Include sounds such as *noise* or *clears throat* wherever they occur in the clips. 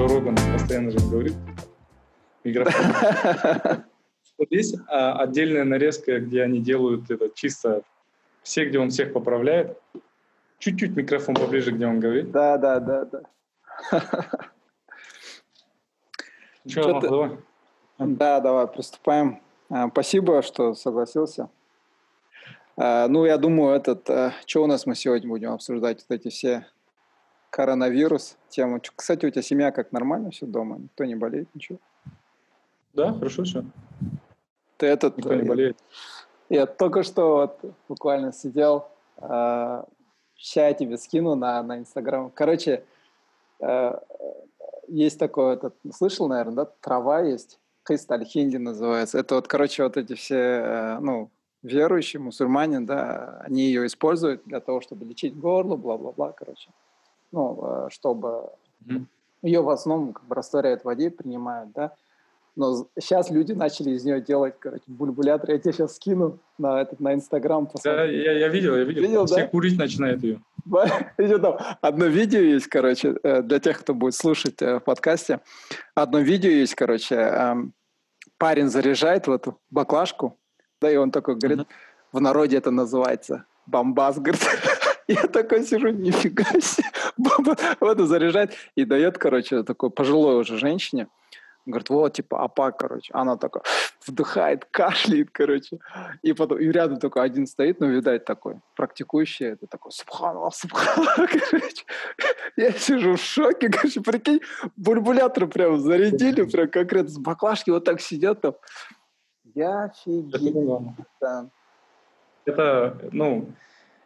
Джо Роган постоянно же говорит. Микрофон. *laughs* Здесь а, отдельная нарезка, где они делают это чисто все, где он всех поправляет. Чуть-чуть микрофон поближе, где он говорит. Да, да, да, да. *laughs* Что, давай. Да, давай, приступаем. А, спасибо, что согласился. А, ну, я думаю, этот, что у нас мы сегодня будем обсуждать, вот эти все коронавирус тему. Кстати, у тебя семья как нормально все дома? Никто не болеет, ничего? Да, хорошо все. Ты этот... Никто не болеет. Я, я только что вот буквально сидел, э, сейчас я тебе скину на, на Инстаграм. Короче, э, есть такое, этот, слышал, наверное, да, трава есть, Кристаль Хинди называется. Это вот, короче, вот эти все, э, ну, верующие, мусульмане, да, они ее используют для того, чтобы лечить горло, бла-бла-бла, короче. Ну, э, чтобы mm-hmm. ее в основном как бы растворяют в воде, принимают, да. Но сейчас люди начали из нее делать, короче, бульбулятор. Я тебе сейчас скину на этот на Инстаграм. Да, я, я видел, я видел. видел Все да? курить начинают ее. *laughs* там одно видео есть, короче, э, для тех, кто будет слушать э, в подкасте. Одно видео есть, короче, эм, парень заряжает в эту баклажку, да, и он такой говорит, в народе это называется бомбас, *laughs* говорит. Я такой сижу, нифига себе, вот заряжает и дает, короче, такой пожилой уже женщине, Говорит, вот, типа, апа, короче. Она такая вдыхает, кашляет, короче. И потом, и рядом такой один стоит, ну, видать, такой, практикующий, это такой, субханаллах, субханаллах, *laughs* короче. Я сижу в шоке, короче, прикинь, бульбулятор прям зарядили, прям конкретно с баклажки вот так сидят там. Я офигел. Это, ну,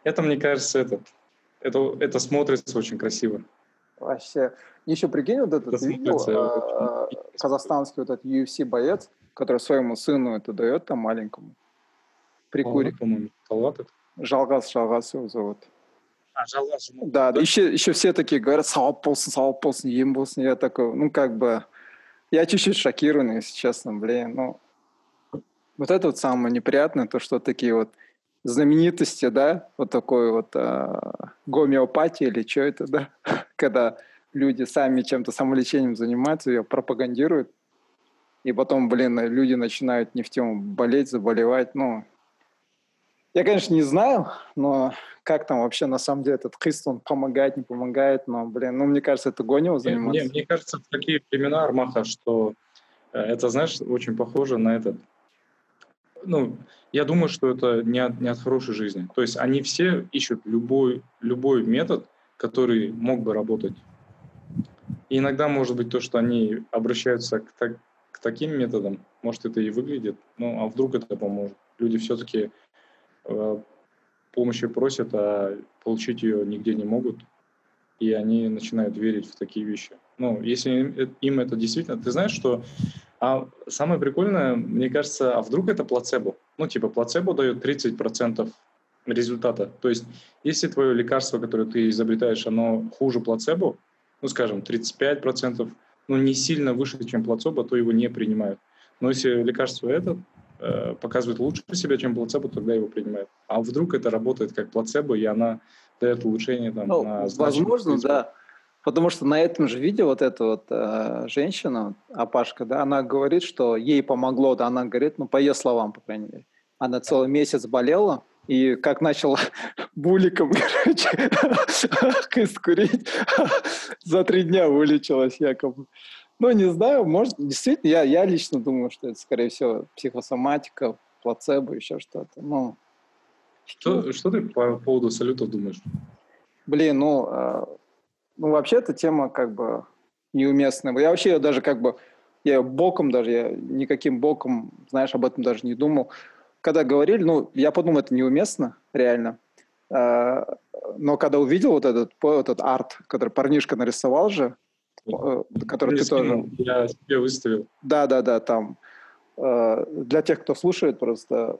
это, мне кажется, этот, это, это смотрится очень красиво. Вообще. Еще прикинь, вот этот это видео, а, казахстанский вот этот UFC боец, который своему сыну это дает там маленькому. Прикури. по-моему, Талат это. Жалгас, Жалгас его зовут. А, Жалгас. Да, да, еще, еще все такие говорят, сауап болсын, сауап болсын, ем болсын. Я такой, ну, как бы, я чуть-чуть шокирован, если честно, блин, ну, вот это вот самое неприятное, то, что такие вот знаменитости, да, вот такой вот а, гомеопатии или что это, да, *laughs* когда люди сами чем-то самолечением занимаются, ее пропагандируют, и потом, блин, люди начинают не в тему болеть, заболевать, ну, я, конечно, не знаю, но как там вообще на самом деле этот Христ, он помогает, не помогает, но, блин, ну, мне кажется, это гонево заниматься. Мне, мне кажется, в такие времена, Армаха, что э, это, знаешь, очень похоже на этот, ну, я думаю, что это не от, не от хорошей жизни. То есть они все ищут любой, любой метод, который мог бы работать. И иногда может быть то, что они обращаются к, так, к таким методам, может это и выглядит, ну а вдруг это поможет. Люди все-таки э, помощи просят, а получить ее нигде не могут, и они начинают верить в такие вещи. Ну, если им это действительно... Ты знаешь, что а самое прикольное, мне кажется, а вдруг это плацебо? Ну, типа, плацебо дает 30% результата. То есть, если твое лекарство, которое ты изобретаешь, оно хуже плацебо, ну, скажем, 35%, ну, не сильно выше, чем плацебо, то его не принимают. Но если лекарство это э, показывает лучше себя, чем плацебо, тогда его принимают. А вдруг это работает как плацебо, и она дает улучшение там, ну, на Возможно, да. Потому что на этом же видео вот эта вот э, женщина, Апашка, да, она говорит, что ей помогло, да, она говорит, ну, по ее словам, по крайней мере. Она целый месяц болела, и как начал *laughs* буликом, *laughs* короче, *laughs* курить, за три дня вылечилась якобы. Ну, не знаю, может, действительно, я, я лично думаю, что это, скорее всего, психосоматика, плацебо, еще что-то. Ну, что, что ты по поводу салютов думаешь? Блин, ну, э, ну, вообще эта тема как бы неуместная. Я вообще даже как бы, я боком даже, я никаким боком, знаешь, об этом даже не думал. Когда говорили, ну, я подумал, это неуместно, реально. А, но когда увидел вот этот, этот арт, который парнишка нарисовал же, э, который ты тоже... Я себе выставил. Да, да, да, там. Э, для тех, кто слушает, просто,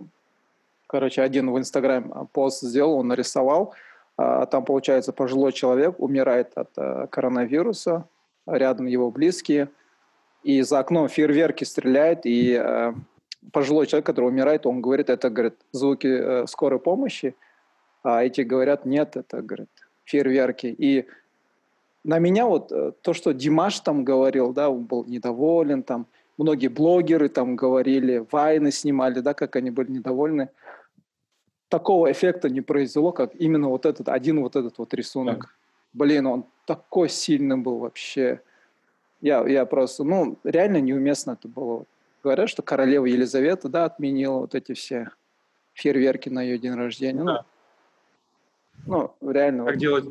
короче, один в Инстаграм пост сделал, он нарисовал, а, там, получается, пожилой человек умирает от э, коронавируса, рядом его близкие, и за окном фейерверки стреляют, и э, пожилой человек, который умирает, он говорит, это, говорит, звуки э, скорой помощи, а эти говорят, нет, это, говорит, фейерверки. И на меня вот то, что Димаш там говорил, да, он был недоволен, там многие блогеры там говорили, вайны снимали, да, как они были недовольны. Такого эффекта не произвело, как именно вот этот, один вот этот вот рисунок. Да. Блин, он такой сильным был вообще. Я, я просто, ну, реально неуместно это было. Говорят, что королева Елизавета, да, отменила вот эти все фейерверки на ее день рождения. Ну, да. Ну, ну реально. Как вот. делать,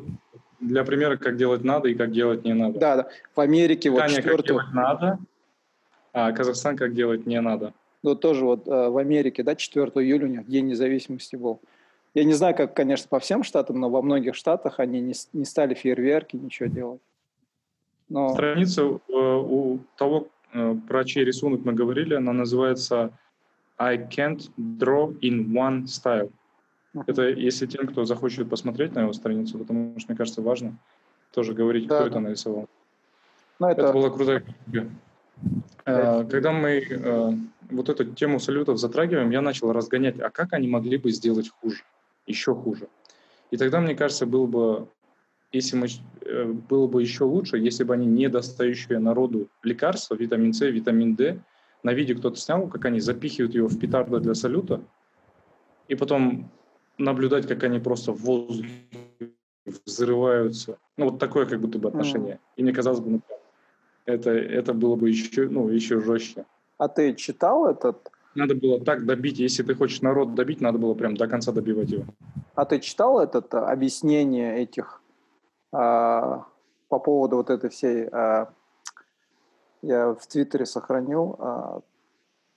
для примера, как делать надо и как делать не надо. Да, да. В Америке Таня, вот четвертую... как делать надо, а Казахстан как делать не надо. Ну, тоже вот э, в Америке, да, 4 июля у них День независимости был. Я не знаю, как, конечно, по всем штатам, но во многих штатах они не, не стали фейерверки, ничего делать. Но... Страница э, у того, э, про чей рисунок мы говорили, она называется I can't draw in one style. Uh-huh. Это если тем, кто захочет посмотреть на его страницу, потому что, мне кажется, важно тоже говорить, да, кто да. это нарисовал. Ну, это... это была крутая книга. Э, когда мы э, вот эту тему салютов затрагиваем, я начал разгонять, а как они могли бы сделать хуже, еще хуже. И тогда, мне кажется, было бы, если мы, э, было бы еще лучше, если бы они не достающие народу лекарства, витамин С, витамин D, на видео кто-то снял, как они запихивают его в петарды для салюта, и потом наблюдать, как они просто в воздухе взрываются. Ну, вот такое как будто бы отношение. Mm. И мне казалось бы, ну, это, это было бы еще, ну, еще жестче. А ты читал этот? Надо было так добить. Если ты хочешь народ добить, надо было прям до конца добивать его. А ты читал этот а, объяснение этих а, по поводу вот этой всей... А, я в Твиттере сохранил. А,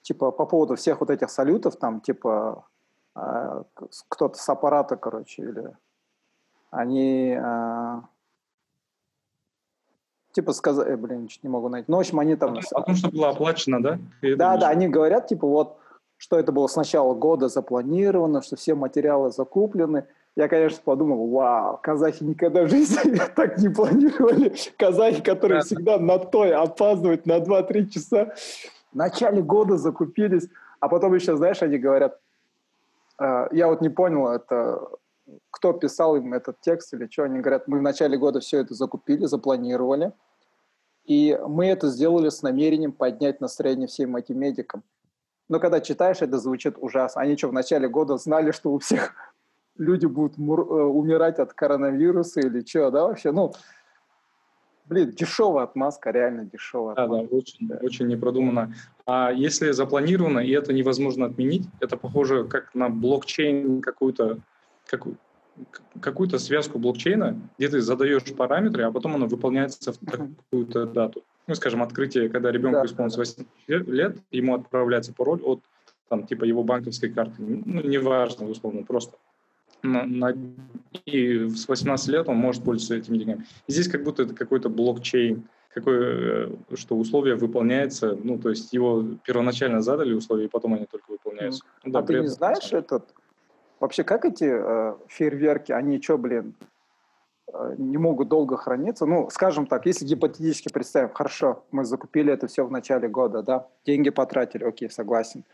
типа по поводу всех вот этих салютов, там типа а, кто-то с аппарата, короче, или они... А, типа сказали, э, блин, чуть не могу найти. Ну, в общем, они там... Потому что было оплачено, да? да, да, они говорят, типа, вот, что это было с начала года запланировано, что все материалы закуплены. Я, конечно, подумал, вау, казахи никогда в жизни *laughs* так не планировали. Казахи, которые да. всегда на той опаздывают на 2-3 часа, в начале года закупились. А потом еще, знаешь, они говорят, э, я вот не понял, это кто писал им этот текст или что, они говорят, мы в начале года все это закупили, запланировали, и мы это сделали с намерением поднять настроение всем этим медикам. Но когда читаешь, это звучит ужасно. Они что, в начале года знали, что у всех *laughs* люди будут э, умирать от коронавируса или что, да, вообще? Ну, блин, дешевая отмазка, реально дешевая. Да, отмазка. да, очень, да. очень непродуманно. А если запланировано, и это невозможно отменить, это похоже как на блокчейн какую-то, как, какую-то связку блокчейна, где ты задаешь параметры, а потом оно выполняется в какую-то дату. Ну, скажем, открытие, когда ребенку да. исполнилось 8 лет, ему отправляется пароль от там, типа его банковской карты. Ну, неважно, условно, просто. На, на, и с 18 лет он может пользоваться этими деньгами. И здесь как будто это какой-то блокчейн, какой, э, что условия выполняются, ну, то есть его первоначально задали условия, и потом они только выполняются. Ну, да, а ты не знаешь этот, Вообще, как эти э, фейерверки, они что, блин, э, не могут долго храниться? Ну, скажем так, если гипотетически представим, хорошо, мы закупили это все в начале года, да, деньги потратили, окей, согласен,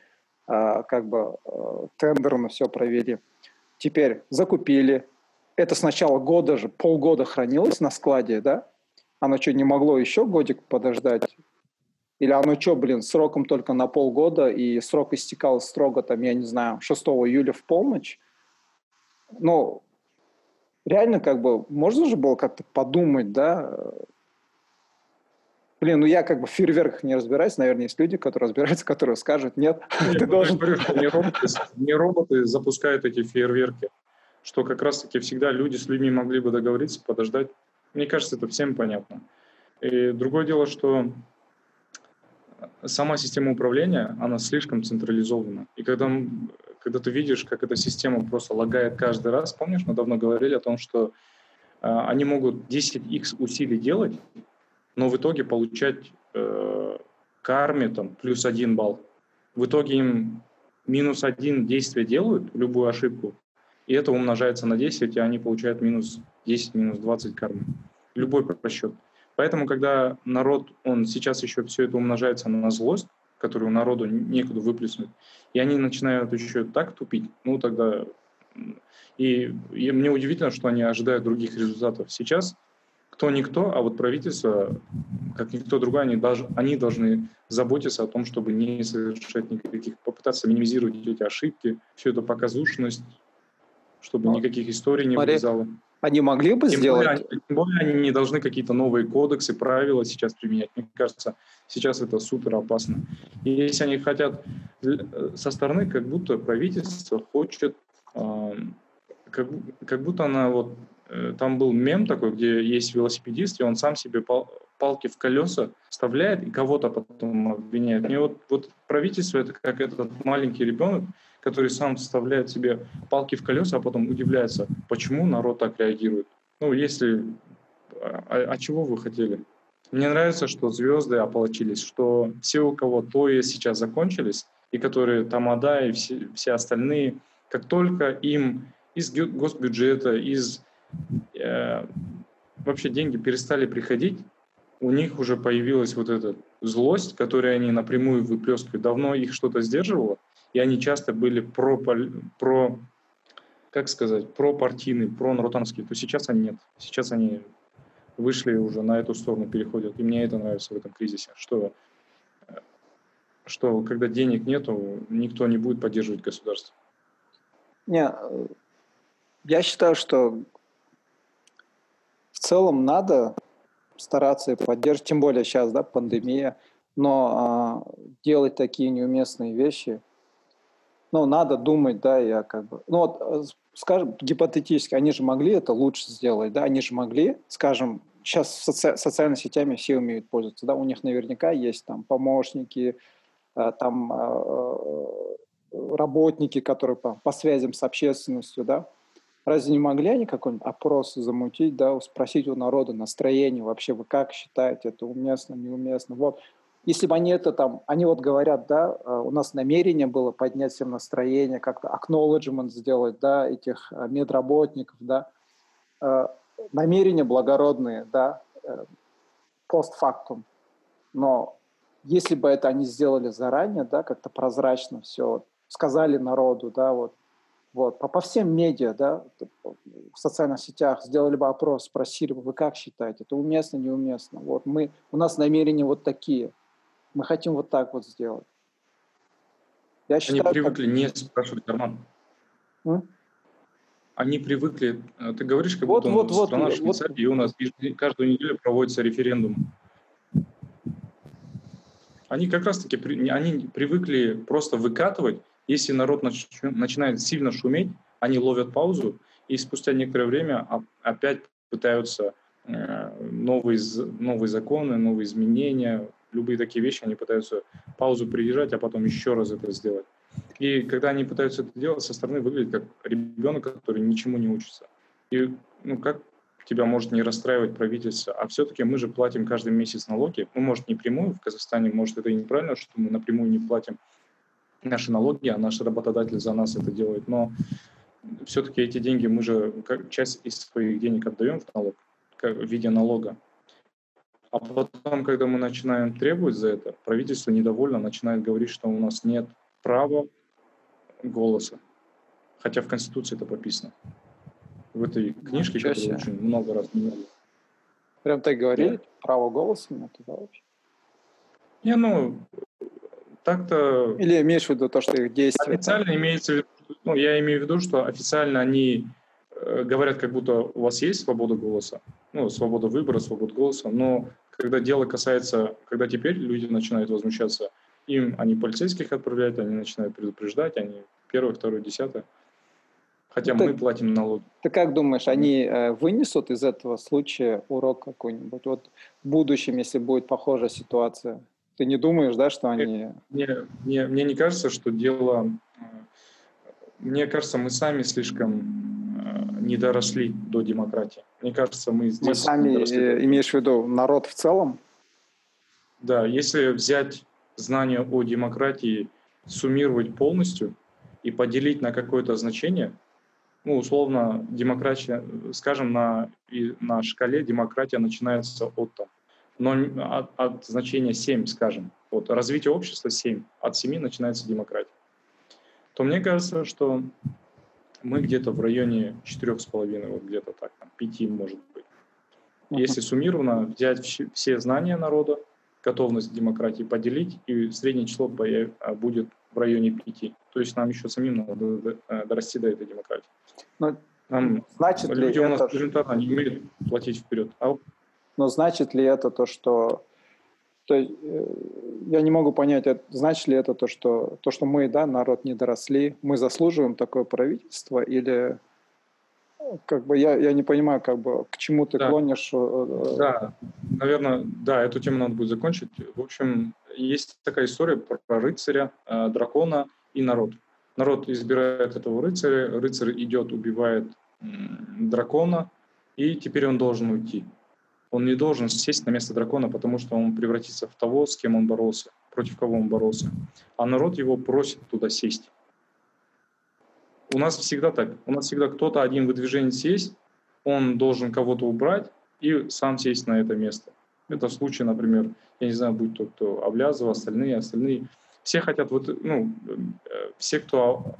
э, как бы э, тендерно все провели. Теперь закупили, это с начала года же, полгода хранилось на складе, да? Оно что, не могло еще годик подождать? Или оно что, блин, сроком только на полгода, и срок истекал строго, там, я не знаю, 6 июля в полночь? Ну, реально, как бы, можно же было как-то подумать, да? Блин, ну я как бы в фейерверках не разбираюсь, наверное, есть люди, которые разбираются, которые скажут, нет, *laughs* нет ты должен... Говорю, что не, роботы, не роботы запускают эти фейерверки, что как раз-таки всегда люди с людьми могли бы договориться, подождать. Мне кажется, это всем понятно. И другое дело, что сама система управления, она слишком централизована. И когда, когда ты видишь, как эта система просто лагает каждый раз, помнишь, мы давно говорили о том, что э, они могут 10x усилий делать, но в итоге получать э, карме там, плюс один балл. В итоге им минус один действие делают, любую ошибку, и это умножается на 10, и они получают минус 10, минус 20 кармы. Любой просчет. Поэтому, когда народ, он сейчас еще все это умножается на злость, которую народу некуда выплеснуть, и они начинают еще так тупить, ну тогда... И, и мне удивительно, что они ожидают других результатов. Сейчас кто никто, а вот правительство, как никто другой, они, даже, они должны заботиться о том, чтобы не совершать никаких, попытаться минимизировать эти ошибки, всю эту показушность, чтобы ну, никаких историй не смотри, вылезало. Они могли бы тем сделать... Более, тем более они не должны какие-то новые кодексы, правила сейчас применять. Мне кажется, сейчас это супер опасно. И если они хотят э, со стороны, как будто правительство хочет, э, как, как будто она вот Э, там был мем такой, где есть велосипедист, и он сам себе пал, палки в колеса вставляет и кого-то потом обвиняет. Мне вот, вот правительство это как этот маленький ребенок, который сам вставляет себе палки в колеса, а потом удивляется, почему народ так реагирует. Ну, если... А, а, а чего вы хотели? Мне нравится, что звезды ополочились, что все, у кого то сейчас закончились, и которые Тамада и все, все остальные, как только им из госбюджета, из э, вообще деньги перестали приходить, у них уже появилась вот эта злость, которую они напрямую выплескивают. Давно их что-то сдерживало, и они часто были про, про как сказать, про партийные, про народанские, то сейчас они нет. Сейчас они вышли уже на эту сторону, переходят. И мне это нравится в этом кризисе, что, что когда денег нету, никто не будет поддерживать государство. Не, я считаю, что целом надо стараться и поддерживать, тем более сейчас, да, пандемия, но а, делать такие неуместные вещи, ну, надо думать, да, я как бы, ну, вот, э, скажем, гипотетически, они же могли это лучше сделать, да, они же могли, скажем, сейчас соци- социальными сетями все умеют пользоваться, да, у них наверняка есть там помощники, э, там э, работники, которые по, по связям с общественностью, да, Разве не могли они какой-нибудь опрос замутить, да, спросить у народа настроение вообще, вы как считаете, это уместно, неуместно? Вот, если бы они это там, они вот говорят, да, э, у нас намерение было поднять всем настроение, как-то acknowledgement сделать, да, этих э, медработников, да, э, намерения благородные, да, постфактум. Но если бы это они сделали заранее, да, как-то прозрачно все, сказали народу, да, вот, вот, по, по всем медиа, да, в социальных сетях сделали бы опрос, спросили бы, вы как считаете, это уместно, неуместно. Вот мы, у нас намерения вот такие, мы хотим вот так вот сделать. Я считаю, Они привыкли как... не спрашивать, Арман. М? Они привыкли, э, ты говоришь, как вот, будто вот, вот, страна вот, Швейцарии, вот. и у нас каждую неделю проводится референдум. Они как раз-таки, они привыкли просто выкатывать если народ нач... начинает сильно шуметь, они ловят паузу и спустя некоторое время опять пытаются э, новые, новые законы, новые изменения, любые такие вещи, они пытаются паузу придержать, а потом еще раз это сделать. И когда они пытаются это делать, со стороны выглядит как ребенок, который ничему не учится. И ну, как тебя может не расстраивать правительство? А все-таки мы же платим каждый месяц налоги. Ну, может, не прямую в Казахстане, может, это и неправильно, что мы напрямую не платим наши налоги, а наш работодатель за нас это делает. Но все-таки эти деньги мы же как часть из своих денег отдаем в налог, как, в виде налога. А потом, когда мы начинаем требовать за это, правительство недовольно начинает говорить, что у нас нет права голоса. Хотя в Конституции это прописано. В этой книжке, ну, которую очень много раз меняли. Прям так говорили? Да. Право голоса нет, да, вообще? Не, ну, так-то... Или имеешь в виду то, что их действия... Официально имеется в виду, ну, я имею в виду, что официально они говорят, как будто у вас есть свобода голоса, ну, свобода выбора, свобода голоса, но когда дело касается, когда теперь люди начинают возмущаться, им они полицейских отправляют, они начинают предупреждать, они первое, второе, десятое. Хотя ну, мы платим налоги. Ты как думаешь, они э, вынесут из этого случая урок какой-нибудь? Вот в будущем, если будет похожая ситуация, ты не думаешь, да, что они... Мне, мне, мне не кажется, что дело... Э, мне кажется, мы сами слишком э, не доросли до демократии. Мне кажется, мы здесь... Мы сами, э, имеешь в виду, народ в целом? Да, если взять знания о демократии, суммировать полностью и поделить на какое-то значение, ну, условно, демократия, скажем, на, на шкале демократия начинается от там, но от, от значения 7, скажем, вот развитие общества 7, от 7 начинается демократия, то мне кажется, что мы где-то в районе 4,5, вот где-то так, там, 5 может быть. Если суммированно взять все знания народа, готовность демократии поделить, и среднее число а, будет в районе пяти. То есть нам еще самим надо э, дорасти до этой демократии. Но нам значит люди ли у нас это... элементарно не умеют платить вперед. А... Но значит ли это то, что то есть, э, я не могу понять, значит ли это то, что то, что мы, да, народ не доросли, мы заслуживаем такое правительство или как бы я, я не понимаю, как бы к чему ты да. клонишь. Э, э, да, наверное, да, эту тему надо будет закончить. В общем, есть такая история про рыцаря, э, дракона и народ. Народ избирает этого рыцаря, рыцарь идет, убивает дракона, и теперь он должен уйти. Он не должен сесть на место дракона, потому что он превратится в того, с кем он боролся, против кого он боролся. А народ его просит туда сесть. У нас всегда так. У нас всегда кто-то один выдвиженец есть, он должен кого-то убрать и сам сесть на это место. Это в случае, например, я не знаю, будь то кто Облязов, остальные, остальные. Все хотят, вот, ну, э, все, кто,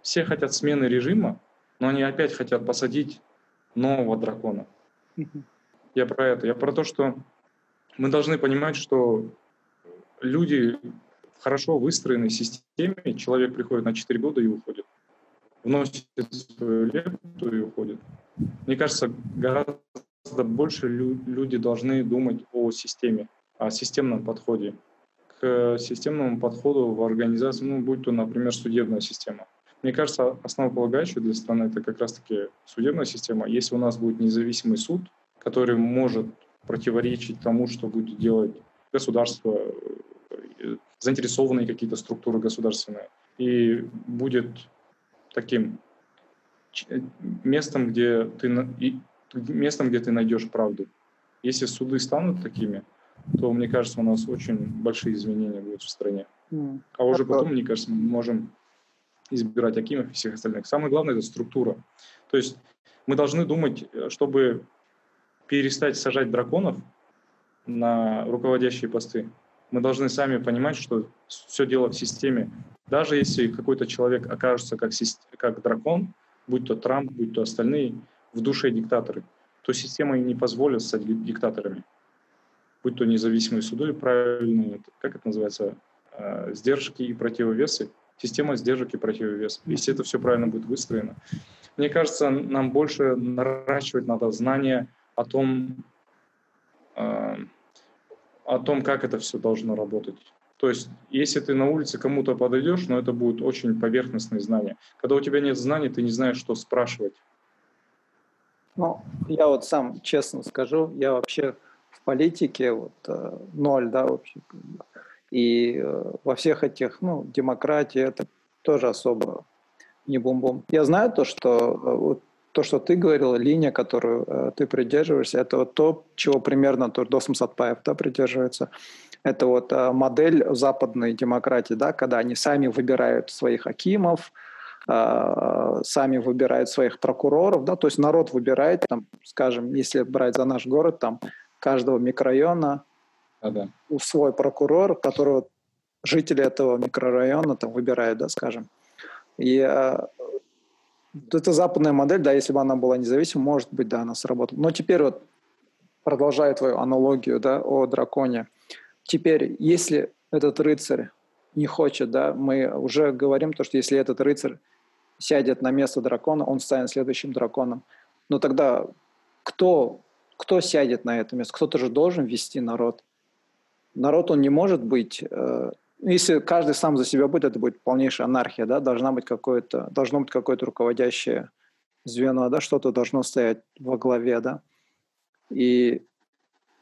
все хотят смены режима, но они опять хотят посадить нового дракона. Я про это. Я про то, что мы должны понимать, что люди в хорошо выстроенной системе, человек приходит на 4 года и уходит вносит свою лепту и уходит. Мне кажется, гораздо больше люди должны думать о системе, о системном подходе. К системному подходу в организации, ну, будь то, например, судебная система. Мне кажется, основополагающей для страны это как раз-таки судебная система. Если у нас будет независимый суд, который может противоречить тому, что будет делать государство, э, заинтересованные какие-то структуры государственные, и будет таким э, местом, где ты, местом, где ты найдешь правду. Если суды станут такими, то, мне кажется, у нас очень большие изменения будут в стране. Mm. А уже потом, мне кажется, мы можем избирать Акимов и всех остальных. Самое главное – это структура. То есть мы должны думать, э, чтобы перестать сажать драконов на руководящие посты, мы должны сами понимать, что все дело в системе. Даже если какой-то человек окажется как, как дракон, будь то Трамп, будь то остальные, в душе диктаторы, то система не позволит стать диктаторами. Будь то независимые суды, правильные, как это называется, э, сдержки и противовесы. Система сдержек и противовесов. Если это все правильно будет выстроено. Мне кажется, нам больше наращивать надо знания о том, э, о том, как это все должно работать. То есть, если ты на улице кому-то подойдешь, но ну, это будет очень поверхностные знания. Когда у тебя нет знаний, ты не знаешь, что спрашивать. Ну, я вот сам честно скажу, я вообще в политике вот э, ноль, да, вообще. И э, во всех этих, ну, демократии это тоже особо не бум-бум. Я знаю то, что э, вот то, что ты говорил, линия, которую э, ты придерживаешься, это вот то, чего примерно Турдосом Сатпаев да, придерживается. Это вот э, модель западной демократии, да, когда они сами выбирают своих акимов, э, сами выбирают своих прокуроров, да, то есть народ выбирает, там, скажем, если брать за наш город, там каждого микрорайона а, да. свой прокурор, которого жители этого микрорайона там выбирают, да, скажем. И э, это западная модель, да, если бы она была независима, может быть, да, она сработала. Но теперь вот, продолжая твою аналогию, да, о драконе, теперь, если этот рыцарь не хочет, да, мы уже говорим то, что если этот рыцарь сядет на место дракона, он станет следующим драконом. Но тогда кто, кто сядет на это место? Кто-то же должен вести народ. Народ, он не может быть э, если каждый сам за себя будет, это будет полнейшая анархия, да, должна быть какое-то, должно быть какое-то руководящее звено, да, что-то должно стоять во главе, да. И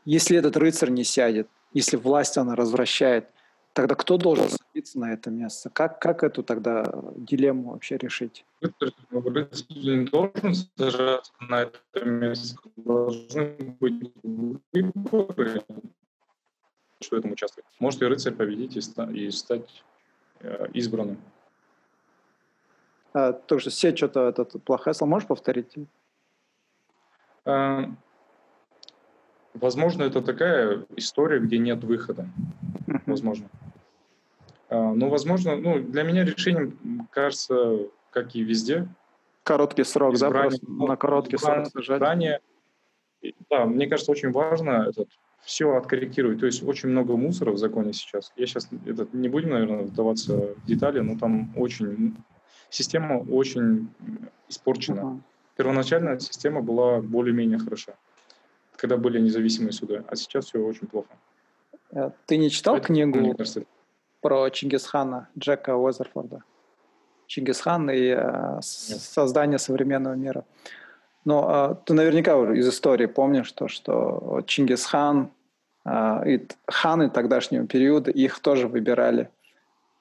если этот рыцарь не сядет, если власть она развращает, тогда кто должен садиться на это место? Как, как эту тогда дилемму вообще решить? Рыцарь не должен сажаться на это место. Должны быть выборы, что в этом участвует. Может и рыцарь победить и, ста- и стать э, избранным. А, тоже все что-то это плохое слово. Можешь повторить? А, возможно, это такая история, где нет выхода. Возможно. А, но, возможно, ну, для меня решением кажется, как и везде. Короткий срок, избрание, да? Просто на короткий срок сажать. Избрание, да, мне кажется, очень важно этот, все откорректировать. То есть очень много мусора в законе сейчас. Я сейчас этот, не будем, наверное, вдаваться в детали, но там очень система очень испорчена. Uh-huh. Первоначальная система была более-менее хороша, когда были независимые суды, а сейчас все очень плохо. Э, ты не читал Это, книгу мне кажется, про Чингисхана Джека Уэзерфорда? Чингисхан и э, создание современного мира. Но э, ты наверняка из истории помнишь то, что Чингисхан э, и ханы тогдашнего периода, их тоже выбирали.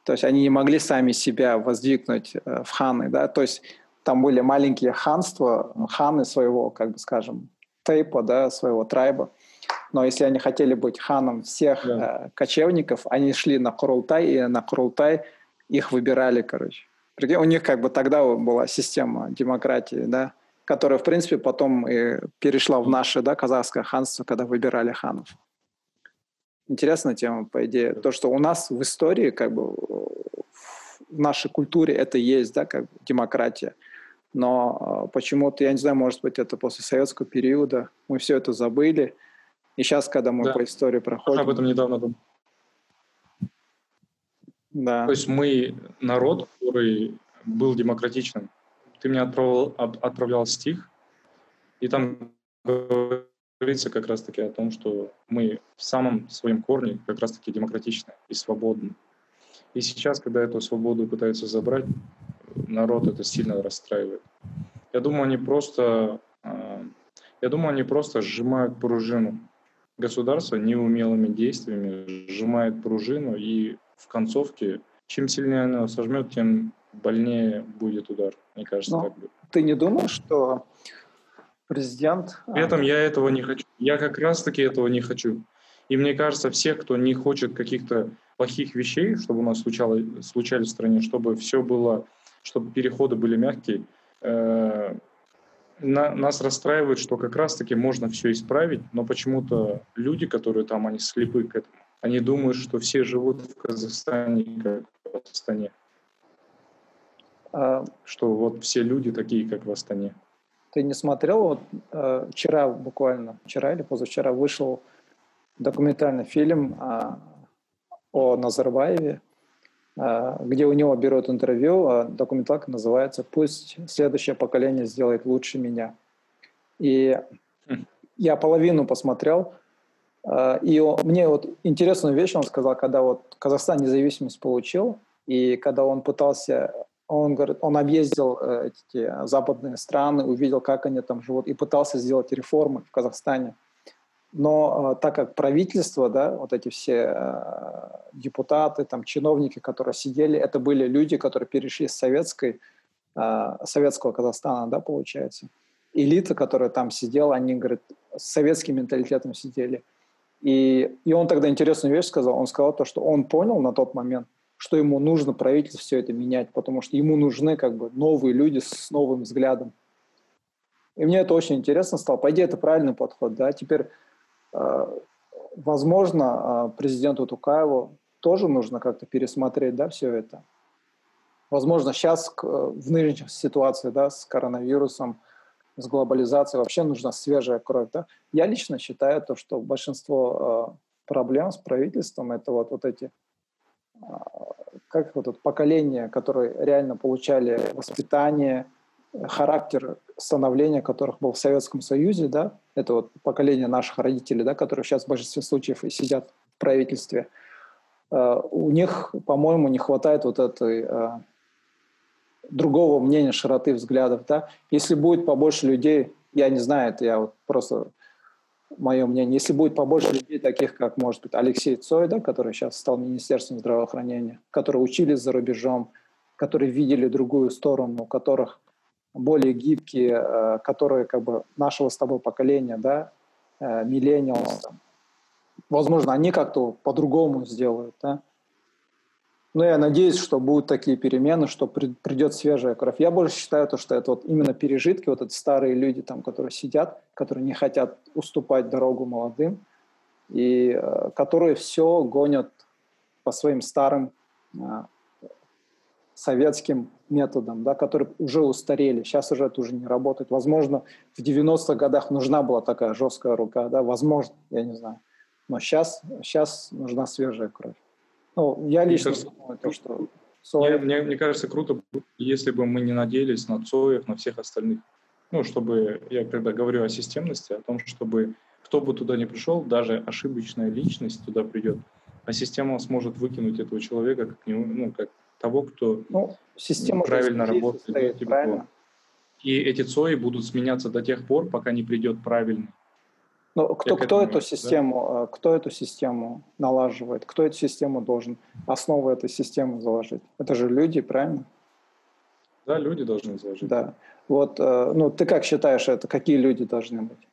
То есть они не могли сами себя воздвигнуть э, в ханы, да, то есть там были маленькие ханства, ханы своего, как бы скажем, тейпа, да, своего трайба. Но если они хотели быть ханом всех да. э, кочевников, они шли на Курултай, и на Курултай их выбирали, короче. У них как бы тогда была система демократии, да, которая, в принципе, потом и перешла в наше, да, казахское ханство, когда выбирали ханов. Интересная тема, по идее. То, что у нас в истории, как бы, в нашей культуре это есть, да, как демократия. Но э, почему-то, я не знаю, может быть, это после советского периода, мы все это забыли. И сейчас, когда мы да. по истории проходим... Об этом недавно думал. Да. То есть мы народ, который был демократичным. Ты мне отправил, отправлял стих, и там говорится как раз-таки о том, что мы в самом своем корне как раз-таки демократичны и свободны. И сейчас, когда эту свободу пытаются забрать, народ это сильно расстраивает. Я думаю, они просто, а, я думаю, они просто сжимают пружину. Государство неумелыми действиями сжимает пружину и в концовке, чем сильнее оно сожмет, тем больнее будет удар. Мне кажется, Но так будет. Ты не думаешь, что президент... При этом я этого не хочу. Я как раз-таки этого не хочу. И мне кажется, все, кто не хочет каких-то плохих вещей, чтобы у нас случало, случались в стране, чтобы все было, чтобы переходы были мягкие, э, на, нас расстраивает, что как раз-таки можно все исправить, но почему-то люди, которые там, они слепы к этому. Они думают, что все живут в Казахстане, как в Астане. А, что вот все люди такие, как в Астане. Ты не смотрел? Вот э, вчера буквально, вчера или позавчера вышел документальный фильм э, о Назарбаеве, э, где у него берут интервью, а документалка называется «Пусть следующее поколение сделает лучше меня». И хм. я половину посмотрел – а, и мне вот интересную вещь он сказал, когда вот Казахстан независимость получил, и когда он пытался, он говорит, он объездил э, эти западные страны, увидел, как они там живут, и пытался сделать реформы в Казахстане. Но э, так как правительство, да, вот эти все э, депутаты, там, чиновники, которые сидели, это были люди, которые перешли с советской, советского Казахстана, да, получается. Элита, которая там сидела, они, говорят, с советским менталитетом сидели – и, и он тогда интересную вещь сказал. Он сказал то, что он понял на тот момент, что ему нужно правительство все это менять, потому что ему нужны как бы новые люди с новым взглядом. И мне это очень интересно стало. По идее, это правильный подход. Да? Теперь, э, возможно, э, президенту Тукаеву тоже нужно как-то пересмотреть да, все это. Возможно, сейчас э, в нынешней ситуации да, с коронавирусом – с глобализацией вообще нужна свежая кровь. Да? Я лично считаю, то, что большинство проблем с правительством это вот, вот эти как вот это поколение, которые реально получали воспитание, характер становления которых был в Советском Союзе, да, это вот поколение наших родителей, да, которые сейчас в большинстве случаев и сидят в правительстве, э, у них, по-моему, не хватает вот этой э, другого мнения, широты взглядов, да. Если будет побольше людей, я не знаю, это я вот просто мое мнение, если будет побольше людей, таких как, может быть, Алексей Цой, да, который сейчас стал Министерством здравоохранения, которые учились за рубежом, которые видели другую сторону, у которых более гибкие, э, которые как бы нашего с тобой поколения, да, э, миллениалов, возможно, они как-то по-другому сделают, да, но я надеюсь, что будут такие перемены, что придет свежая кровь. Я больше считаю, то, что это вот именно пережитки, вот эти старые люди, там, которые сидят, которые не хотят уступать дорогу молодым, и э, которые все гонят по своим старым э, советским методам, да, которые уже устарели. Сейчас уже это уже не работает. Возможно, в 90-х годах нужна была такая жесткая рука, да, возможно, я не знаю. Но сейчас, сейчас нужна свежая кровь. Ну, я лично кажется, думаю, то, что... Мне, мне, мне кажется, круто, если бы мы не надеялись на Цоев, на всех остальных. Ну, чтобы, я когда говорю о системности, о том, чтобы кто бы туда ни пришел, даже ошибочная личность туда придет, а система сможет выкинуть этого человека как, ну, как того, кто ну, система правильно работает. Состоит, типа правильно. И эти ЦОИ будут сменяться до тех пор, пока не придет правильный. Но кто, кто эту систему, да? кто эту систему налаживает, кто эту систему должен основу этой системы заложить? Это же люди, правильно? Да, люди должны заложить. Да. Вот, э, ну, ты как считаешь это? Какие люди должны быть?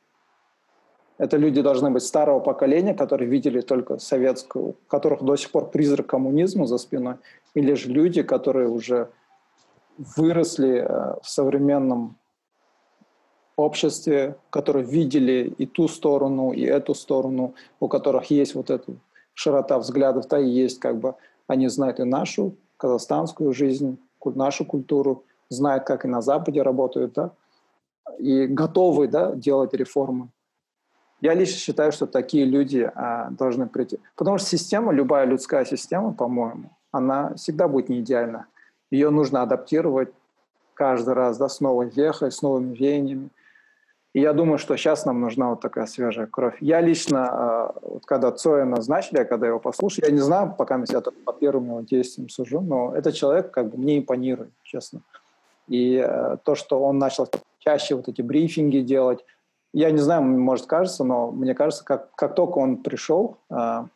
Это люди должны быть старого поколения, которые видели только советскую, у которых до сих пор призрак коммунизма за спиной, или же люди, которые уже выросли э, в современном обществе, которые видели и ту сторону, и эту сторону, у которых есть вот эта широта взглядов, да, и есть как бы, они знают и нашу казахстанскую жизнь, нашу культуру, знают, как и на Западе работают, да, и готовы, да, делать реформы. Я лично считаю, что такие люди а, должны прийти. Потому что система, любая людская система, по-моему, она всегда будет не идеальна. Ее нужно адаптировать каждый раз, да, с новой вехой, с новыми веяниями. И я думаю, что сейчас нам нужна вот такая свежая кровь. Я лично, а, вот когда Цоя назначили, когда его послушал, я не знаю, пока я только по первым его действиям сужу, но этот человек как бы мне импонирует, честно. И э, то, что он начал чаще вот эти брифинги делать, я не знаю, может кажется, но мне кажется, как, как только он пришел, к,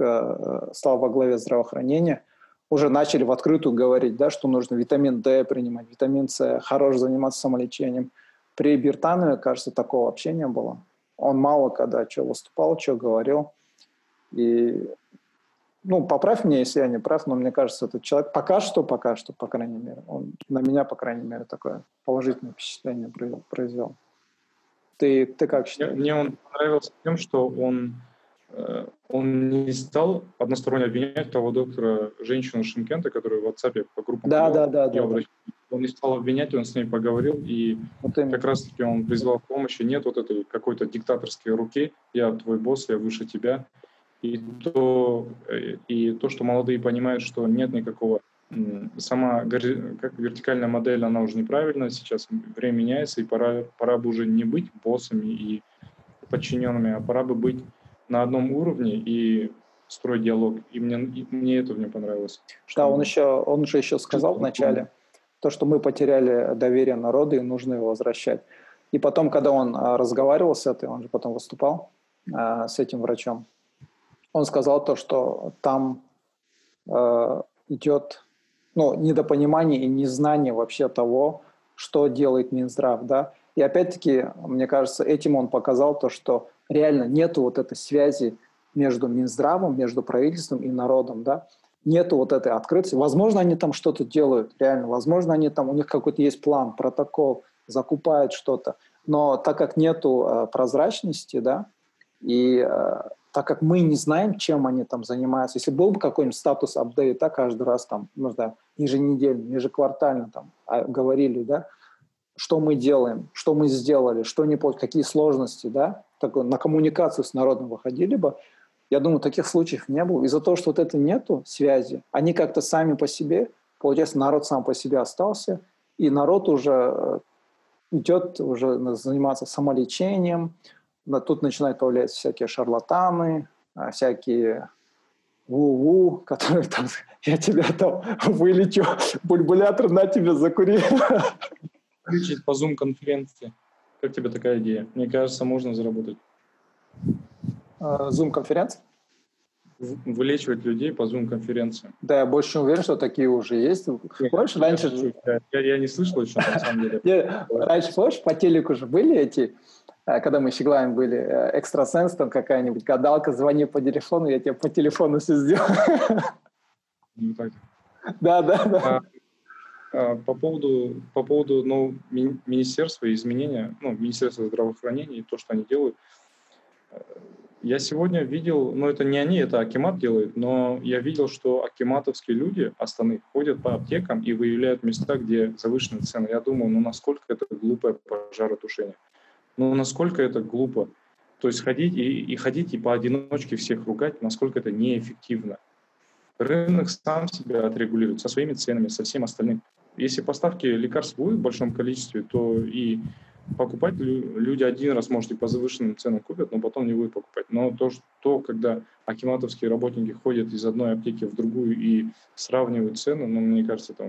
э, стал во главе здравоохранения, уже начали в открытую говорить, да, что нужно витамин D принимать, витамин С, хорош заниматься самолечением. При Бертанове, кажется, такого вообще не было. Он мало когда что выступал, что говорил. И, ну, поправь меня, если я не прав, но мне кажется, этот человек пока что, пока что, по крайней мере, он на меня, по крайней мере, такое положительное впечатление произвел. Ты, ты как считаешь? Мне он понравился тем, что он, э, он не стал односторонне обвинять того доктора, женщину Шимкента, которая в WhatsApp по группам... Да, да, да, да, да. Он не стал обвинять, он с ней поговорил, и вот как раз-таки он призвал к помощи. Нет вот этой какой-то диктаторской руки, я твой босс, я выше тебя. И то, э, и то, что молодые понимают, что нет никакого сама как вертикальная модель, она уже неправильная, сейчас время меняется, и пора, пора бы уже не быть боссами и подчиненными, а пора бы быть на одном уровне и строить диалог. И мне, и мне это мне понравилось. Да, он еще, он же еще сказал вначале, то, что мы потеряли доверие народа и нужно его возвращать. И потом, когда он а, разговаривал с этой, он же потом выступал а, с этим врачом, он сказал то, что там а, идет ну, недопонимание и незнание вообще того, что делает Минздрав, да. И опять-таки, мне кажется, этим он показал то, что реально нету вот этой связи между Минздравом, между правительством и народом, да. Нету вот этой открытости. Возможно, они там что-то делают, реально. Возможно, они там, у них какой-то есть план, протокол, закупают что-то. Но так как нету э, прозрачности, да, и э, так как мы не знаем, чем они там занимаются. Если был бы какой-нибудь статус апдейт, да, каждый раз там, ну да, еженедельно, ежеквартально там а, говорили, да, что мы делаем, что мы сделали, что не какие сложности, да, так, на коммуникацию с народом выходили бы, я думаю, таких случаев не было. Из-за того, что вот это нету связи, они как-то сами по себе, получается, народ сам по себе остался, и народ уже э, идет уже заниматься самолечением, тут начинают появляться всякие шарлатаны, а, всякие ву-ву, *laughs* которые там, *laughs* я тебя там *laughs* вылечу, бульбулятор на тебе закури. Включить по Zoom-конференции. Как тебе такая идея? Мне кажется, можно заработать. А, Zoom-конференция? Вылечивать людей по Zoom-конференции. Да, я больше уверен, что такие уже есть. Больше раньше... Я, я не слышал еще, на самом деле. Раньше, помнишь, по телеку же были эти Э, когда мы с Щеглаем были, э, экстрасенс, там какая-нибудь гадалка, звони по телефону, я тебе по телефону все сделаю. Ну, так. Да, да, да. А, а, по поводу, по поводу ну, ми, министерства и изменения, ну, Министерства здравоохранения и то, что они делают, э, Я сегодня видел, ну это не они, это Акимат делает, но я видел, что акиматовские люди, остальные, ходят по аптекам и выявляют места, где завышенные цены. Я думаю, ну насколько это глупое пожаротушение. Ну насколько это глупо. То есть ходить и, и ходить и поодиночке всех ругать, насколько это неэффективно. Рынок сам себя отрегулирует со своими ценами, со всем остальным. Если поставки лекарств будут в большом количестве, то и покупать люди один раз, может, и по завышенным ценам купят, но потом не будут покупать. Но то, что когда акиматовские работники ходят из одной аптеки в другую и сравнивают цены, ну, мне кажется, это,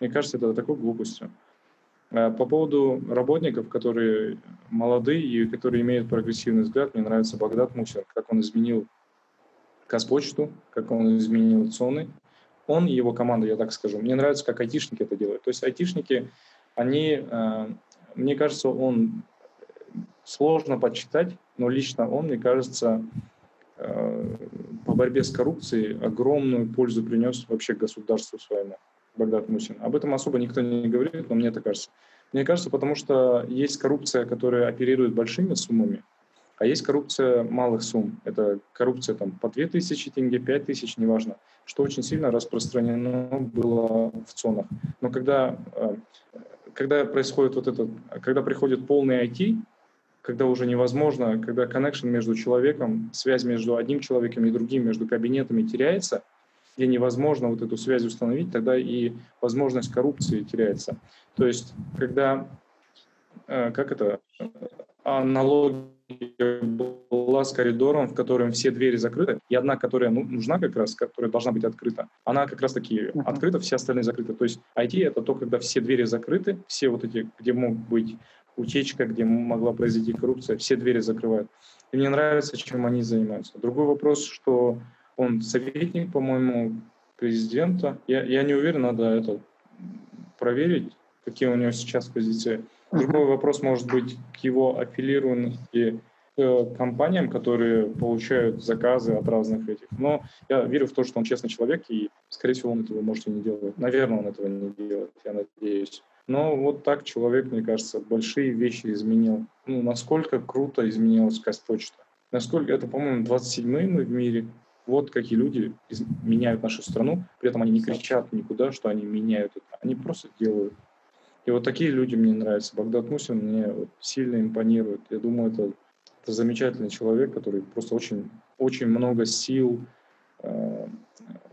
мне кажется, это такой глупостью. А по поводу работников, которые молодые и которые имеют прогрессивный взгляд, мне нравится Багдад Мусин, как он изменил Казпочту, как он изменил ЦОНы. Он и его команда, я так скажу. Мне нравится, как айтишники это делают. То есть айтишники, они э, мне кажется, он сложно подсчитать, но лично он, мне кажется, э, по борьбе с коррупцией огромную пользу принес вообще государству своему, Багдад Мусин. Об этом особо никто не говорит, но мне это кажется. Мне кажется, потому что есть коррупция, которая оперирует большими суммами, а есть коррупция малых сумм. Это коррупция там, по 2000 тенге, 5000, неважно, что очень сильно распространено было в ЦОНах. Но когда э, когда происходит вот это, когда приходит полный IT, когда уже невозможно, когда connection между человеком, связь между одним человеком и другим, между кабинетами теряется, где невозможно вот эту связь установить, тогда и возможность коррупции теряется. То есть, когда, э, как это, аналогия была с коридором, в котором все двери закрыты, и одна, которая ну, нужна как раз, которая должна быть открыта, она как раз таки uh-huh. открыта, все остальные закрыты. То есть IT — это то, когда все двери закрыты, все вот эти, где мог быть утечка, где могла произойти коррупция, все двери закрывают. И мне нравится, чем они занимаются. Другой вопрос, что он советник, по-моему, президента. Я, я не уверен, надо это проверить, какие у него сейчас позиции. Другой вопрос может быть к его аффилированности к компаниям, которые получают заказы от разных этих. Но я верю в то, что он честный человек, и, скорее всего, он этого может и не делать. Наверное, он этого не делает, я надеюсь. Но вот так человек, мне кажется, большие вещи изменил. Ну, насколько круто изменилась Казпочта. Насколько, это, по-моему, 27-й мы в мире. Вот какие люди из, меняют нашу страну, при этом они не кричат никуда, что они меняют это. Они просто делают. И вот такие люди мне нравятся. Багдад Мусин мне вот сильно импонирует. Я думаю, это, это замечательный человек, который просто очень, очень много сил, э,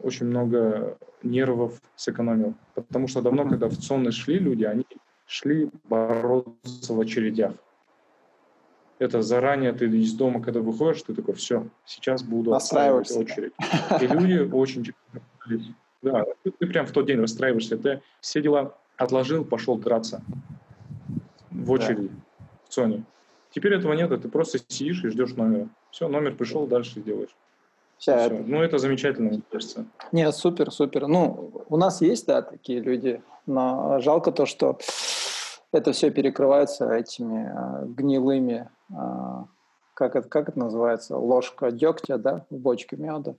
очень много нервов сэкономил. Потому что давно, когда в ЦОНы шли люди, они шли бороться в очередях. Это заранее ты из дома, когда выходишь, ты такой, все, сейчас буду отстраивать очередь. И люди очень... *laughs* Да, ты прям в тот день расстраиваешься. Ты все дела отложил, пошел драться в очереди да. в Sony. Теперь этого нет, ты просто сидишь и ждешь номера. Все, номер пришел, дальше делаешь. Все, это... Ну, это замечательно, мне кажется. Нет, супер, супер. Ну, у нас есть, да, такие люди, но жалко то, что это все перекрывается этими э, гнилыми, э, как, это, как это называется, ложка дегтя, да, в бочке меда.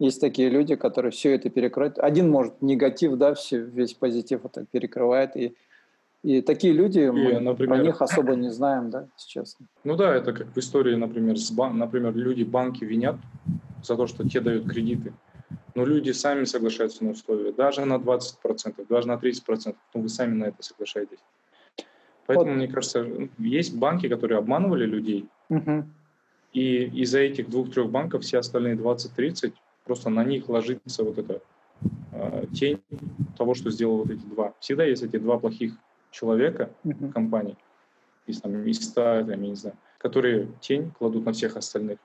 Есть такие люди, которые все это перекроют. Один может негатив, да, все, весь позитив это перекрывает. И, и такие люди, и, мы например, про них особо не знаем, да, сейчас. Ну да, это как в истории, например, с бан... например, люди банки винят за то, что те дают кредиты. Но люди сами соглашаются на условия, даже на 20%, даже на 30%, но вы сами на это соглашаетесь. Поэтому, вот. мне кажется, есть банки, которые обманывали людей, угу. и из-за этих двух-трех банков все остальные 20-30 просто на них ложится вот эта э, тень того, что сделал вот эти два. Всегда есть эти два плохих человека uh-huh. компании, из, там, из 100, я не знаю, которые тень кладут на всех остальных.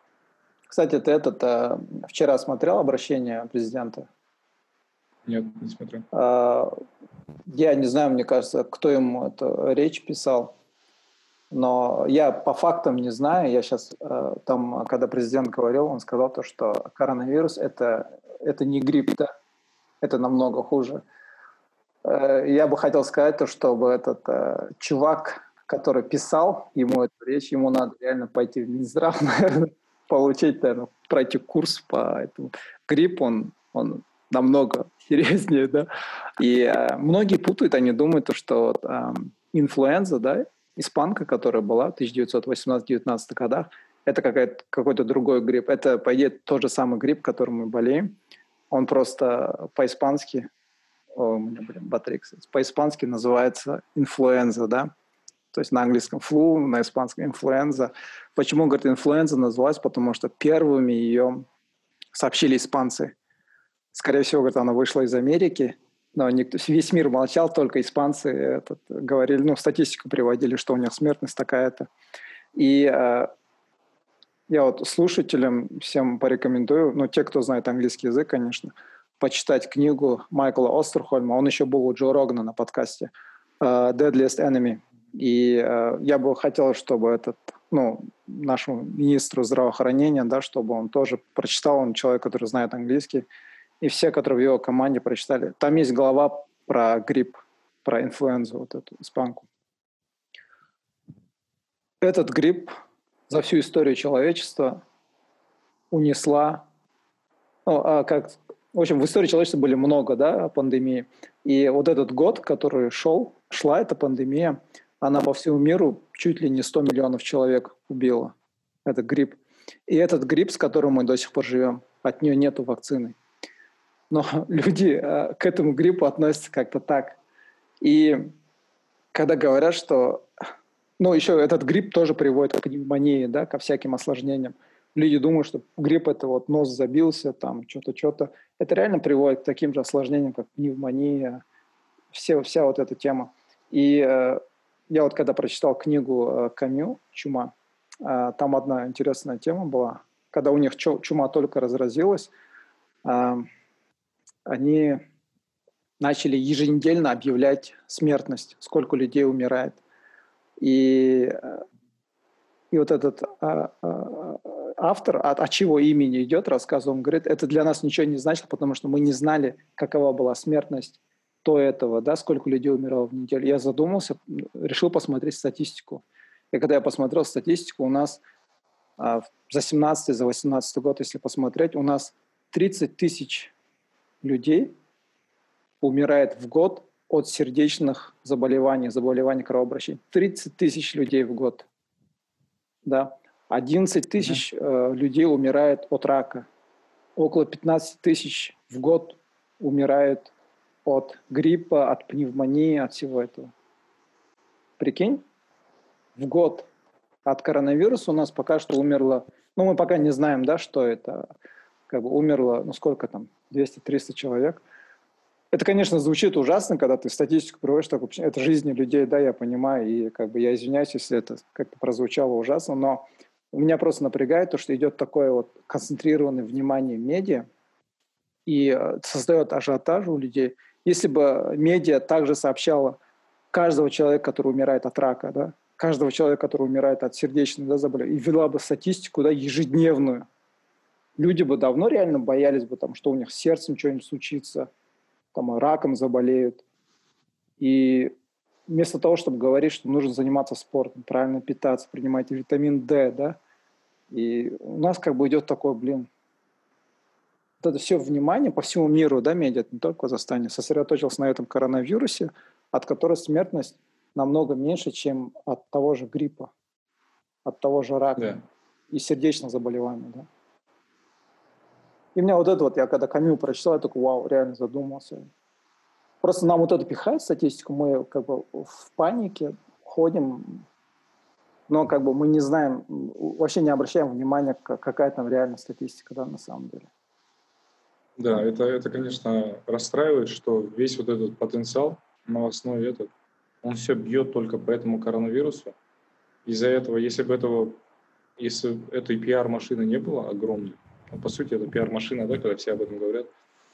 Кстати, ты этот а, вчера смотрел обращение президента? Нет, не смотрел. А, я не знаю, мне кажется, кто ему эту речь писал. Но я по фактам не знаю. Я сейчас э, там, когда президент говорил, он сказал то, что коронавирус это это не грипп, да? это намного хуже. Э, я бы хотел сказать то, чтобы этот э, чувак, который писал ему эту речь, ему надо реально пойти в Минздрав, *laughs* наверное, получить, наверное, пройти курс по этому. Грипп, он, он намного серьезнее, да. И многие путают, они думают, то, что э, инфлюенза, да, испанка, которая была в 1918-19 годах, Это какой-то другой грипп. Это, по идее, тот же самый грипп, которым мы болеем. Он просто по-испански, о, блин, батрикс, по-испански называется инфлуенза, да? То есть на английском flu, на испанском инфлуенза. Почему, говорит, инфлуенза называлась? Потому что первыми ее сообщили испанцы. Скорее всего, говорит, она вышла из Америки, но никто, весь мир молчал, только испанцы этот, говорили, ну, статистику приводили, что у них смертность такая-то. И э, я вот слушателям всем порекомендую, ну, те, кто знает английский язык, конечно, почитать книгу Майкла Остерхольма. Он еще был у Джо Рогна на подкасте uh, «Deadliest Enemy». И uh, я бы хотел, чтобы этот, ну, нашему министру здравоохранения, да, чтобы он тоже прочитал, он человек, который знает английский, и все, которые в его команде прочитали. Там есть глава про грипп, про инфлюензу, вот эту испанку. Этот грипп за всю историю человечества унесла, ну, а как, в общем, в истории человечества были много, да, пандемий. И вот этот год, который шел, шла эта пандемия, она по всему миру чуть ли не 100 миллионов человек убила. Это грипп. И этот грипп, с которым мы до сих пор живем, от нее нету вакцины. Но *laughs* люди э, к этому гриппу относятся как-то так. И когда говорят, что ну, еще этот грипп тоже приводит к пневмонии, да, ко всяким осложнениям. Люди думают, что грипп – это вот нос забился, там, что-то, что-то. Это реально приводит к таким же осложнениям, как пневмония, все, вся вот эта тема. И э, я вот когда прочитал книгу э, Камю «Чума», э, там одна интересная тема была. Когда у них чума только разразилась, э, они начали еженедельно объявлять смертность, сколько людей умирает – и, и вот этот а, а, автор, от, от чего имени идет рассказ, он говорит, это для нас ничего не значило, потому что мы не знали, какова была смертность до этого, да, сколько людей умирало в неделю. Я задумался, решил посмотреть статистику. И когда я посмотрел статистику, у нас а, за 17 за 18 год, если посмотреть, у нас 30 тысяч людей умирает в год от сердечных заболеваний, заболеваний кровообращения. 30 тысяч людей в год. Да. 11 тысяч да. э, людей умирает от рака. Около 15 тысяч в год умирает от гриппа, от пневмонии, от всего этого. Прикинь, в год от коронавируса у нас пока что умерло, ну мы пока не знаем, да, что это, как бы умерло, ну сколько там, 200-300 человек – это, конечно, звучит ужасно, когда ты статистику приводишь, так, это жизни людей, да, я понимаю, и как бы я извиняюсь, если это как-то прозвучало ужасно, но у меня просто напрягает то, что идет такое вот концентрированное внимание медиа и э, создает ажиотаж у людей. Если бы медиа также сообщала каждого человека, который умирает от рака, да, каждого человека, который умирает от сердечных да, заболеваний, и вела бы статистику да, ежедневную, люди бы давно реально боялись бы, там, что у них с сердцем что-нибудь случится – там, раком заболеют. И вместо того, чтобы говорить, что нужно заниматься спортом, правильно питаться, принимать витамин D, да, и у нас как бы идет такой, блин, вот это все внимание по всему миру, да, медиа, не только в Казахстане, сосредоточился на этом коронавирусе, от которого смертность намного меньше, чем от того же гриппа, от того же рака yeah. и сердечных заболеваний, да. И меня вот это вот, я когда Камил прочитал, я такой, вау, реально задумался. Просто нам вот это пихает статистику, мы как бы в панике ходим, но как бы мы не знаем, вообще не обращаем внимания, какая там реальная статистика, да, на самом деле. Да, это, это, конечно, расстраивает, что весь вот этот потенциал новостной этот, он все бьет только по этому коронавирусу. Из-за этого, если бы этого, если этой пиар-машины не было огромной, ну, по сути, это пиар-машина, да, когда все об этом говорят.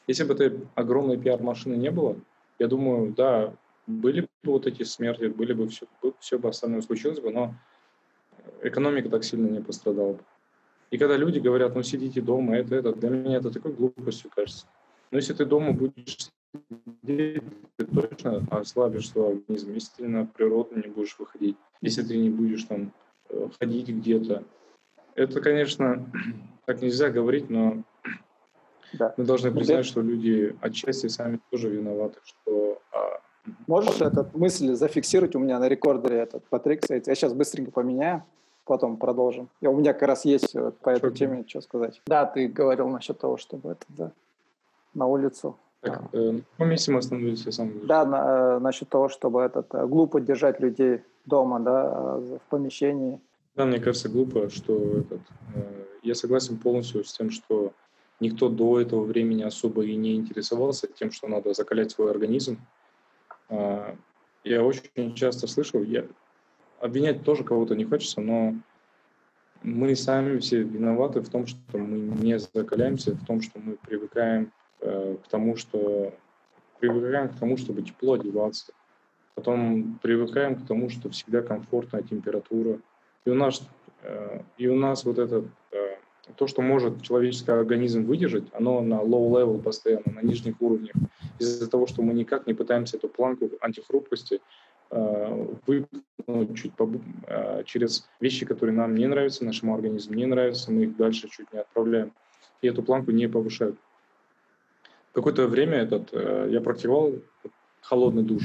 Если бы этой огромной пиар-машины не было, я думаю, да, были бы вот эти смерти, были бы все, все бы остальное случилось бы, но экономика так сильно не пострадала бы. И когда люди говорят, ну сидите дома, это, это, для меня это такой глупостью кажется. Но если ты дома будешь сидеть, ты точно ослабишь свой организм. Если ты на природу не будешь выходить, если ты не будешь там э, ходить где-то. Это, конечно, так нельзя говорить, но да. мы должны признать, что люди отчасти сами тоже виноваты, что... А... Можешь эту мысль зафиксировать у меня на рекордере, этот Патрик Я сейчас быстренько поменяю. потом продолжим. И у меня как раз есть вот по этой теме что сказать. Да, ты говорил насчет того, чтобы это, да, на улицу. Так, а. э, на месте мы остановились, я сам Да, на, э, насчет того, чтобы этот, э, глупо держать людей дома, да, в помещении. Да, мне кажется, глупо, что этот, э, я согласен полностью с тем, что никто до этого времени особо и не интересовался тем, что надо закалять свой организм. Э, я очень часто слышал, я, обвинять тоже кого-то не хочется, но мы сами все виноваты в том, что мы не закаляемся, в том, что мы привыкаем э, к тому, что привыкаем к тому, чтобы тепло одеваться, потом привыкаем к тому, что всегда комфортная температура. И у нас, э, и у нас вот это э, то, что может человеческий организм выдержать, оно на low level постоянно, на нижних уровнях. Из-за того, что мы никак не пытаемся эту планку антихрупкости Э, выпнуть чуть побу- через вещи, которые нам не нравятся, нашему организму не нравятся, мы их дальше чуть не отправляем. И эту планку не повышают. Какое-то время этот, я практиковал холодный душ,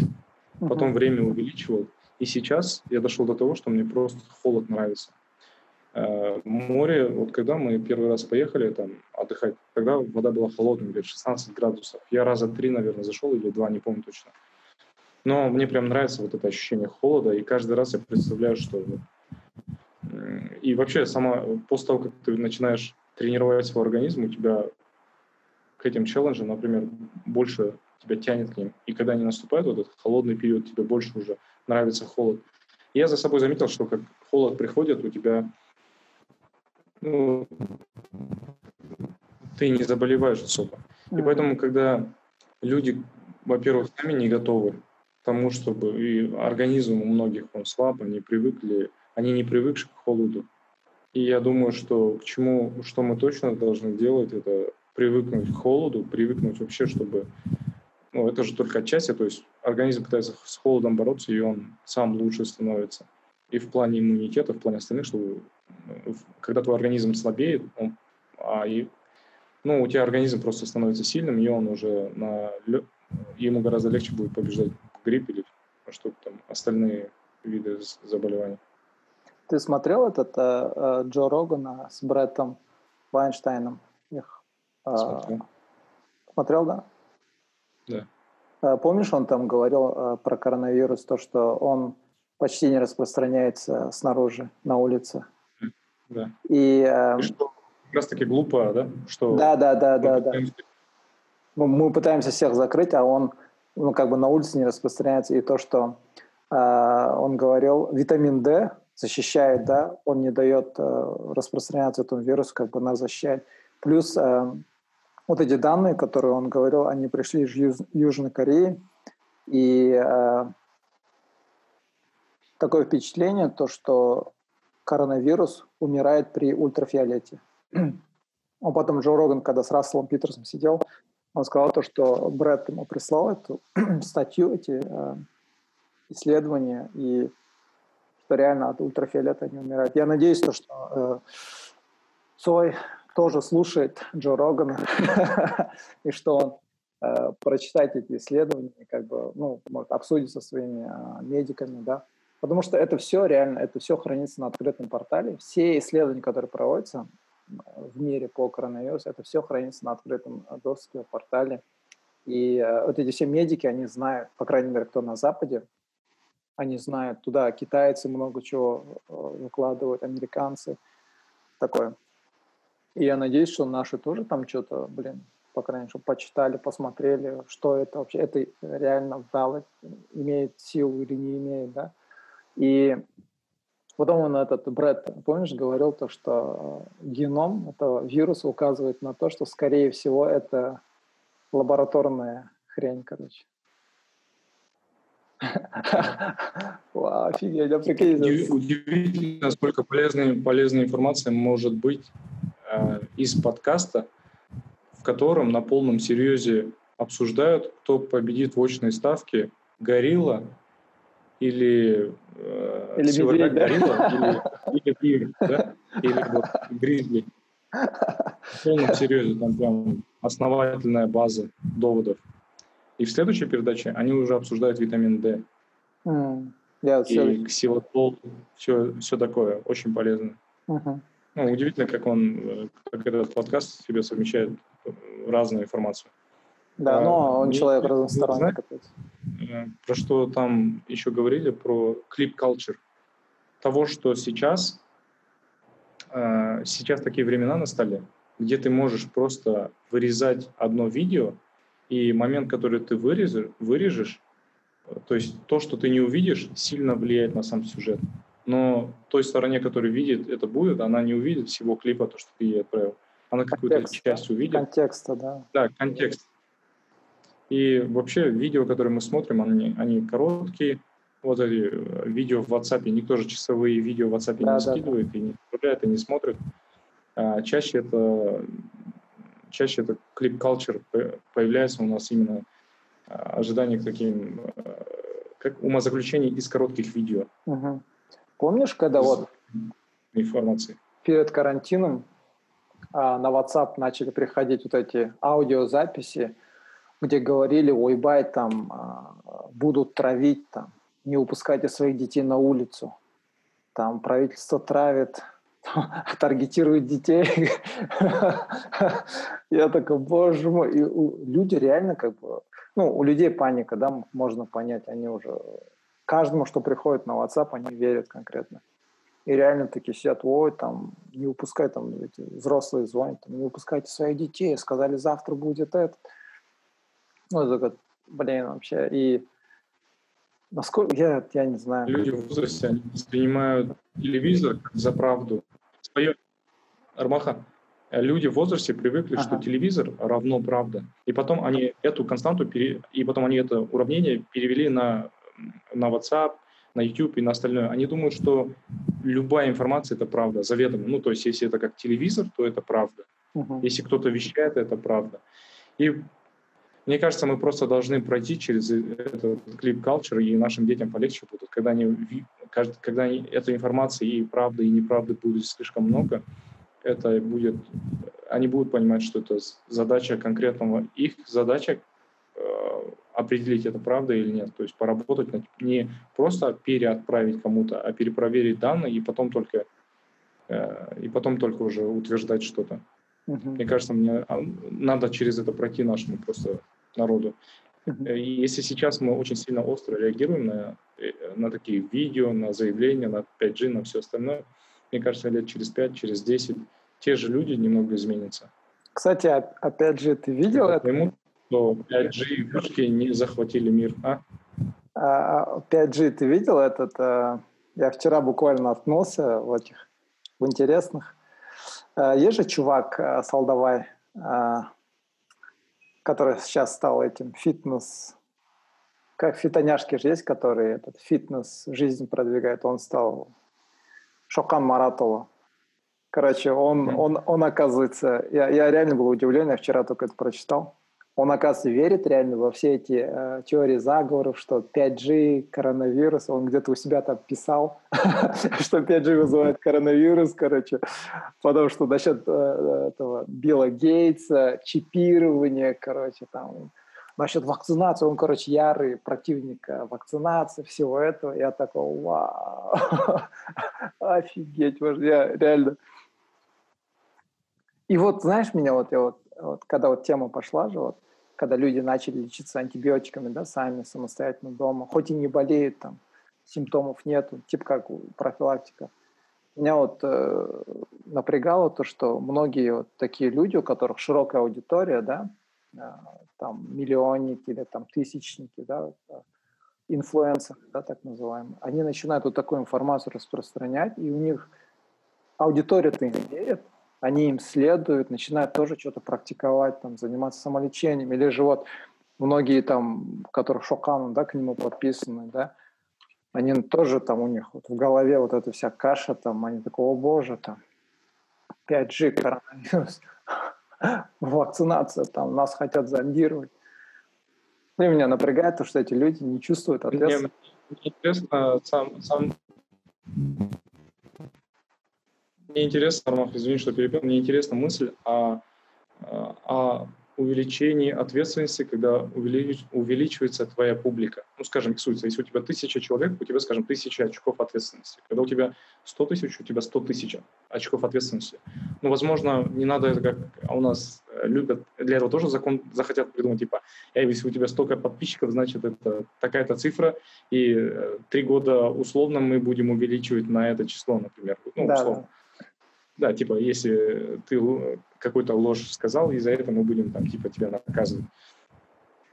потом uh-huh. время увеличивал, и сейчас я дошел до того, что мне просто холод нравится. Море, вот когда мы первый раз поехали там отдыхать, тогда вода была холодная, где 16 градусов. Я раза три, наверное, зашел или два, не помню точно. Но мне прям нравится вот это ощущение холода, и каждый раз я представляю, что... И вообще, сама, после того, как ты начинаешь тренировать свой организм, у тебя к этим челленджам, например, больше тебя тянет к ним. И когда они наступают, вот этот холодный период, тебе больше уже нравится холод. И я за собой заметил, что как холод приходит, у тебя ну, ты не заболеваешь особо. И поэтому, когда люди, во-первых, сами не готовы тому, чтобы и организм у многих он слаб, они привыкли, они не привыкши к холоду. И я думаю, что к чему, что мы точно должны делать, это привыкнуть к холоду, привыкнуть вообще, чтобы, ну, это же только отчасти, то есть организм пытается с холодом бороться, и он сам лучше становится. И в плане иммунитета, в плане остальных, что э, когда твой организм слабеет, он, а и, ну, у тебя организм просто становится сильным, и он уже на, ему гораздо легче будет побеждать грипп или что-то там, остальные виды заболеваний. Ты смотрел этот э, э, Джо Рогана с Бреттом Вайнштейном? Их, э, смотрел. Смотрел, да? Да. Э, помнишь, он там говорил э, про коронавирус, то, что он почти не распространяется снаружи, на улице. Да. И, э, И что как раз таки глупо, да? Что да, да, да, да, да. Мы пытаемся всех закрыть, а он ну, как бы на улице не распространяется. И то, что э, он говорил, витамин D защищает, да, он не дает э, распространяться этому вирусу, как бы нас защищает. Плюс э, вот эти данные, которые он говорил, они пришли из Юж, Южной Кореи, и э, такое впечатление, то, что коронавирус умирает при ультрафиолете. *clears throat* А потом Джо Роган, когда с Расселом Питерсом сидел, он сказал то, что Брэд ему прислал эту *clears throat* статью, эти э, исследования, и что реально от ультрафиолета не умирают. Я надеюсь, то, что э, Цой тоже слушает Джо Рогана, *laughs* и что он э, прочитает эти исследования, как бы, ну, может, обсудит со своими э, медиками, да, потому что это все реально, это все хранится на открытом портале. Все исследования, которые проводятся, в мире по коронавирусу, это все хранится на открытом доступе, портале. И э, вот эти все медики, они знают, по крайней мере, кто на Западе, они знают, туда китайцы много чего э, выкладывают, американцы, такое. И я надеюсь, что наши тоже там что-то, блин, по крайней мере, почитали, посмотрели, что это вообще, это реально дало, имеет силу или не имеет, да. И Потом он этот Брэд, помнишь, говорил то, что э, геном этого вируса указывает на то, что, скорее всего, это лабораторная хрень, короче. *laughs* Вау, офигеть, Удивительно, насколько полезная, полезная информация может быть из подкаста, в котором на полном серьезе обсуждают, кто победит в очной ставке, горилла или, э, или медведь, да? горилла, или, или тигр, да? или вот, гризли. В полном серьезе, там прям основательная база доводов. И в следующей передаче они уже обсуждают витамин D. Mm. Я и ксилотол, все, все такое, очень полезно. Угу. Ну, удивительно, как он, э, как этот подкаст себе совмещает э, разную информацию. Да, а, но он человек разносторонний. Э, про что там еще говорили, про клип-культур. Того, что сейчас, сейчас такие времена настали, где ты можешь просто вырезать одно видео, и момент, который ты вырежешь, вырежешь то есть то, что ты не увидишь, сильно влияет на сам сюжет. Но той стороне, которая видит это будет, она не увидит всего клипа, то, что ты ей отправил. Она какую-то часть увидит. Контекста, да. Да, контекст. И вообще видео, которые мы смотрим, они, они короткие. Вот эти э, видео в WhatsApp, никто же часовые видео в WhatsApp да, не да, скидывает да. и не отправляет, и не смотрит. А чаще это чаще это клип-культур появляется у нас именно ожидание к таким, э, как умозаключений из коротких видео. Угу. Помнишь, когда вот информации перед карантином а, на WhatsApp начали приходить вот эти аудиозаписи, где говорили, ой, бай, там а, будут травить, там, не упускайте своих детей на улицу, там правительство травит, *laughs* таргетирует детей. *laughs* Я такой, боже мой, и люди реально как бы ну, у людей паника, да, можно понять, они уже каждому, что приходит на WhatsApp, они верят конкретно. И реально такие сидят, ой, там, не упускай, там, эти взрослые звонят, там, не упускайте своих детей, сказали, завтра будет это. Ну, это как, блин, вообще, и насколько, я, я не знаю. Люди в возрасте, они воспринимают телевизор за правду. Свое, Армаха, люди в возрасте привыкли, ага. что телевизор равно правда. И потом они эту константу, пере... и потом они это уравнение перевели на, на WhatsApp, на YouTube и на остальное. Они думают, что любая информация – это правда, заведомо. Ну, то есть, если это как телевизор, то это правда. Uh-huh. Если кто-то вещает, это правда. И мне кажется, мы просто должны пройти через этот клип culture, и нашим детям полегче будет, когда они, когда этой информации и правды, и неправды будет слишком много, это будет, они будут понимать, что это задача конкретного, их задача э, определить, это правда или нет. То есть поработать, не просто переотправить кому-то, а перепроверить данные и потом только, э, и потом только уже утверждать что-то. Uh-huh. Мне кажется, мне а, надо через это пройти нашему просто народу. Uh-huh. И если сейчас мы очень сильно остро реагируем на, э, на такие видео, на заявления, на 5G, на все остальное, мне кажется, лет через 5, через 10 те же люди немного изменятся. Кстати, опять же, ты видел это? Поймут, что 5G вышки не захватили мир, а? 5G а, ты видел этот? А, я вчера буквально наткнулся в этих, в интересных. А, есть же чувак Солдавай, который сейчас стал этим фитнес, как фитоняшки же есть, которые этот фитнес, жизнь продвигает. Он стал Шокан Маратова. Короче, он, он, он оказывается, я, я реально был удивлен, я вчера только это прочитал. Он, оказывается, верит реально во все эти э, теории заговоров, что 5G, коронавирус, он где-то у себя там писал, *laughs* что 5G вызывает коронавирус, короче, потому что насчет э, этого Билла Гейтса, чипирования, короче, там, Насчет вакцинации, он, короче, ярый противник э, вакцинации, всего этого. Я такой, вау, *laughs* офигеть, я реально. И вот, знаешь, меня вот, я вот, вот, когда вот тема пошла же, вот, когда люди начали лечиться антибиотиками, да, сами, самостоятельно дома, хоть и не болеют, там, симптомов нету, типа как профилактика. Меня вот э, напрягало то, что многие вот такие люди, у которых широкая аудитория, да, а, там миллионники или там тысячники, да, а, инфлюенсеры, да, так называемые, они начинают вот такую информацию распространять, и у них аудитория-то им верит, они им следуют, начинают тоже что-то практиковать, там, заниматься самолечением, или же вот многие там, которых Шокану, да, к нему подписаны, да, они тоже там у них вот в голове вот эта вся каша, там, они такого, боже, там, 5G, коронавирус, *laughs* вакцинация, там нас хотят зондировать. И меня напрягает то, что эти люди не чувствуют ответственности. Мне интересно, сам, сам... Мне интересно, Армах, извини, что перебил, мне интересна мысль о, о увеличении ответственности, когда увелич, увеличивается твоя публика. Ну, скажем, рисуется, если у тебя тысяча человек, у тебя, скажем, тысяча очков ответственности. Когда у тебя сто тысяч, у тебя сто тысяч очков ответственности. Ну, возможно, не надо это как у нас э, любят, для этого тоже закон захотят придумать, типа, э, если у тебя столько подписчиков, значит, это такая-то цифра, и э, три года условно мы будем увеличивать на это число, например. Ну, да, условно. Да, типа, если ты какую-то ложь сказал, и за это мы будем там типа тебя наказывать.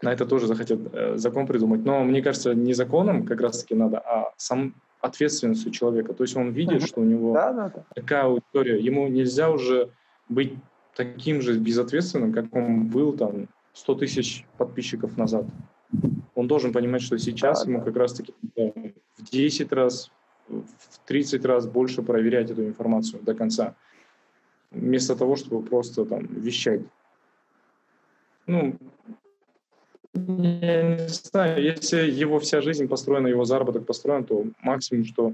На это тоже захотят э, закон придумать. Но мне кажется, не законом как раз-таки надо, а сам ответственностью человека. То есть он видит, что у него да, да, да. такая аудитория. Ему нельзя уже быть таким же безответственным, как он был там 100 тысяч подписчиков назад. Он должен понимать, что сейчас да, ему да. как раз-таки в 10 раз, в 30 раз больше проверять эту информацию до конца вместо того, чтобы просто там вещать. Ну, я не знаю, если его вся жизнь построена, его заработок построен, то максимум, что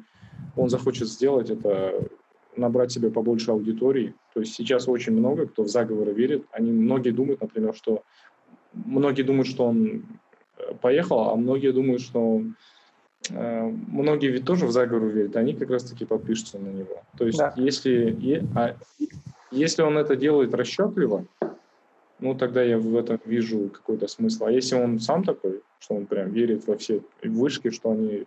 он захочет сделать, это набрать себе побольше аудитории. То есть сейчас очень много, кто в заговоры верит. Они многие думают, например, что многие думают, что он э, поехал, а многие думают, что э, многие ведь тоже в заговор верят, они как раз-таки подпишутся на него. То есть да. если, а, если он это делает расчетливо, ну, тогда я в этом вижу какой-то смысл. А если он сам такой, что он прям верит во все вышки, что они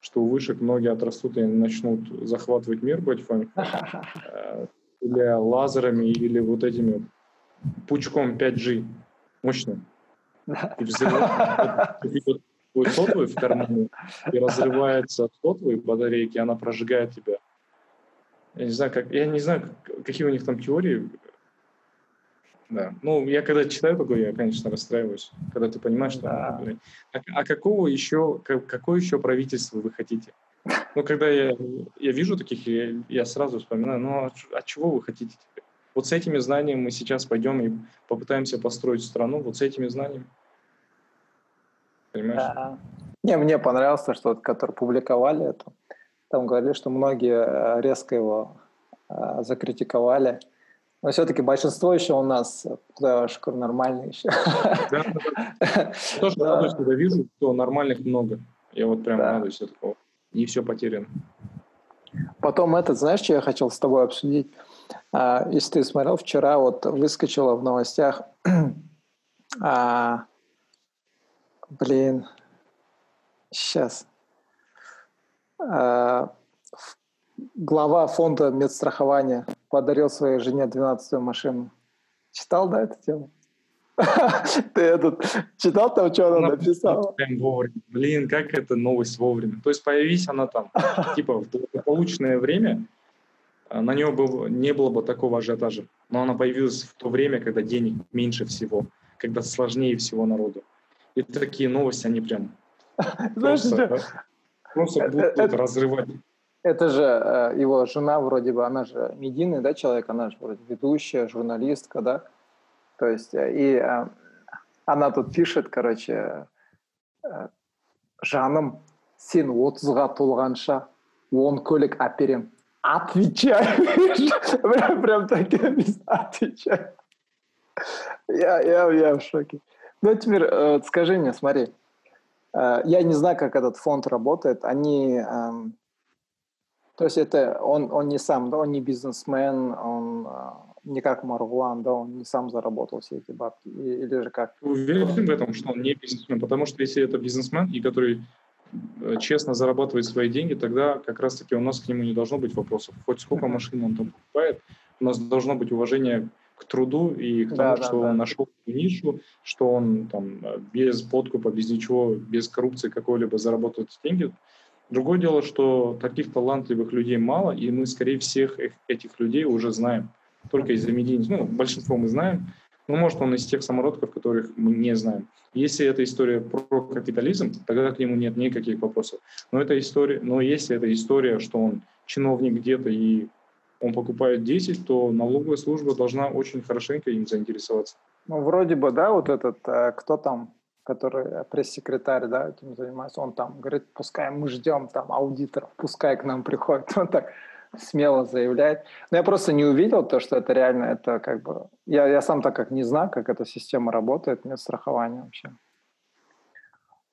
что у вышек многие отрастут и начнут захватывать мир потихоньку, *laughs* э, или лазерами, или вот этими пучком 5G мощным. И *laughs* взрывает сотовый в кармане, и разрывается сотовый батарейки, она прожигает тебя. Я не знаю, как, я не знаю, какие у них там теории. Да. Ну, я когда читаю такое, я, конечно, расстраиваюсь, когда ты понимаешь, что... Да. А, а какого еще, как, какое еще правительство вы хотите? Ну, когда я, я вижу таких, я, я сразу вспоминаю, ну, а, а чего вы хотите теперь? Вот с этими знаниями мы сейчас пойдем и попытаемся построить страну, вот с этими знаниями. Понимаешь? Да. Не, мне понравилось, что вот, который публиковали эту там говорили, что многие э, резко его э, закритиковали. Но все-таки большинство еще у нас, куда шкур, нормальные еще. Да, да. *laughs* Тоже да. радуюсь, когда вижу, что нормальных много. Я вот прям да. радуюсь от такого. Не все потеряно. Потом этот, знаешь, что я хотел с тобой обсудить? А, если ты смотрел, вчера вот выскочила в новостях, *clears throat* а, блин, сейчас, Э, глава фонда медстрахования подарил своей жене 12-ю машину. Читал, да, эту тему? *laughs* Ты этот читал там, что она написала? Блин, как это новость вовремя. То есть появись она там, *laughs* типа, в благополучное время, э, на нее был, не было бы такого ажиотажа. Но она появилась в то время, когда денег меньше всего, когда сложнее всего народу. И такие новости, они прям... *laughs* Знаешь, просто, э, будут разрывать. Это же э, его жена вроде бы, она же медийный, да, человек, она же вроде ведущая, журналистка, да? То есть, э, и она тут пишет, короче, жаным, сен отызға толғанша он көлік әперем. Отвечай. *laughs* прям, прям так отвечай. Я, я, я в шоке. Ну, теперь скажи мне, смотри, Э, я не знаю, как этот фонд работает. Они, эм, то есть это он, он не сам, да, он не бизнесмен, он э, не как Марвлан, да, он не сам заработал все эти бабки, или же как? Уверен в этом, что он не бизнесмен, потому что если это бизнесмен, и который э, честно зарабатывает свои деньги, тогда как раз-таки у нас к нему не должно быть вопросов. Хоть сколько машин он там покупает, у нас должно быть уважение к труду и к тому, да, что да, он да. нашел нишу, что он там без подкупа, без ничего, без коррупции какой-либо заработает деньги. Другое дело, что таких талантливых людей мало, и мы, скорее всех этих людей уже знаем. Только из-за медийных, ну, большинство мы знаем, но может он из тех самородков, которых мы не знаем. Если эта история про капитализм, тогда к нему нет никаких вопросов. Но это история, но если это история, что он чиновник где-то и он покупает 10, то налоговая служба должна очень хорошенько им заинтересоваться. Ну, вроде бы, да, вот этот, э, кто там, который пресс-секретарь, да, этим занимается, он там говорит, пускай мы ждем там аудиторов, пускай к нам приходят. *laughs* Он так смело заявляет. Но я просто не увидел то, что это реально, это как бы... Я, я сам так как не знаю, как эта система работает, нет страхования вообще.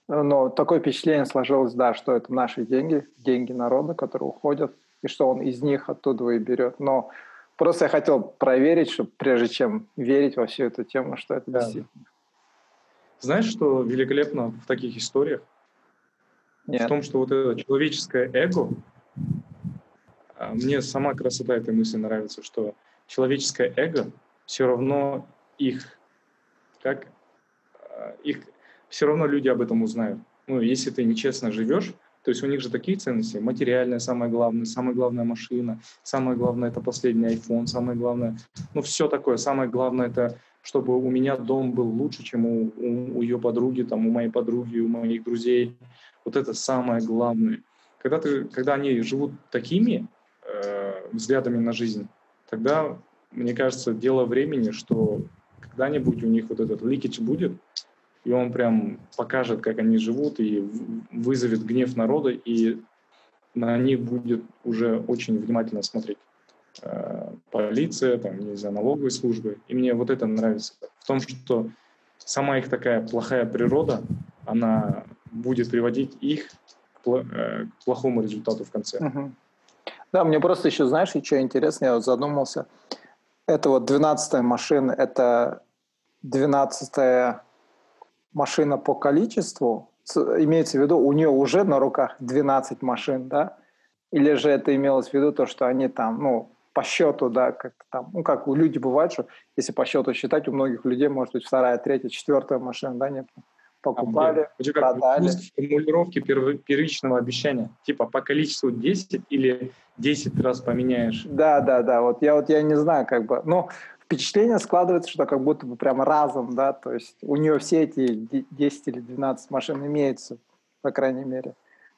Но такое впечатление сложилось, да, что это наши деньги, деньги народа, которые уходят, и что он из них оттуда и берет. Но просто я хотел проверить, что прежде чем верить во всю эту тему, что это да. действительно. Знаешь, что великолепно в таких историях? Нет. В том, что вот это человеческое эго, а, мне сама красота этой мысли нравится, что человеческое эго все равно их, как а, их, все равно люди об этом узнают. Ну, если ты нечестно живешь, то есть у них же такие ценности. Материальное самое главное, самая главная машина, самое главное это последний iPhone, самое главное, ну все такое. Самое главное это, чтобы у меня дом был лучше, чем у, у, у ее подруги, там, у моей подруги, у моих друзей. Вот это самое главное. Когда, ты, когда они живут такими э, взглядами на жизнь, тогда, мне кажется, дело времени, что когда-нибудь у них вот этот ликич будет, и он прям покажет, как они живут, и вызовет гнев народа, и на них будет уже очень внимательно смотреть э, полиция, там, не знаю, налоговые службы. И мне вот это нравится. В том, что сама их такая плохая природа, она будет приводить их к, э, плохому результату в конце. Угу. Да, мне просто еще, знаешь, что интересно, я вот задумался. Это вот 12-я машина, это 12-я машина по количеству, имеется в виду, у нее уже на руках 12 машин, да? Или же это имелось в виду то, что они там, ну, по счету, да, как там, ну, как у людей бывает, что если по счету считать, у многих людей может быть вторая, третья, четвертая машина, да, не покупали, а, продали. Формулировки первичного обещания, типа по количеству 10 или 10 раз поменяешь. Да, да, да, вот я вот я не знаю, как бы, ну, впечатление складывается, что как будто бы прямо разом, да, то есть у нее все эти 10 или 12 машин имеются, по крайней мере.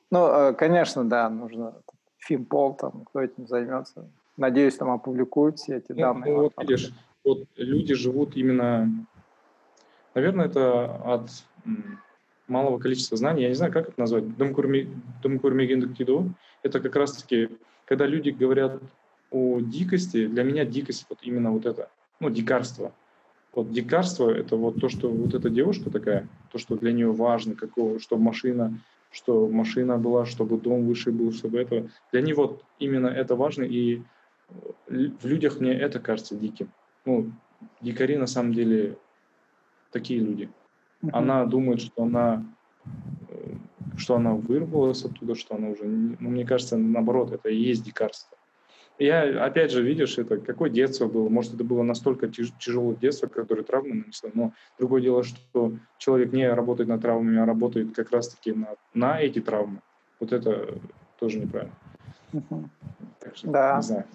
Ну, э, конечно, да, нужно Финпол, там, кто этим займется. Надеюсь, там опубликуют все эти ну, данные. Ну, вот видишь, вот люди живут именно, наверное, это от малого количества знаний, я не знаю, как это назвать, Думкурмигиндукиду, это как раз-таки, когда люди говорят о дикости, для меня дикость вот именно вот это ну, дикарство. Вот дикарство – это вот то, что вот эта девушка такая, то, что для нее важно, какого, чтобы машина, что машина была, чтобы дом выше был, чтобы это. Для нее вот именно это важно, и в людях мне это кажется диким. Ну, дикари на самом деле такие люди. Она думает, что она э, что она вырвалась оттуда, что она уже... Ну, мне кажется, наоборот, это и есть дикарство. Я, опять же, видишь, это какое детство было. Может, это было настолько тяж, тяжелое детство, которое травмы нанесло. Но другое дело, что человек не работает над травмами, а работает как раз-таки на, на эти травмы. Вот это тоже неправильно. Так что, да. не знаю.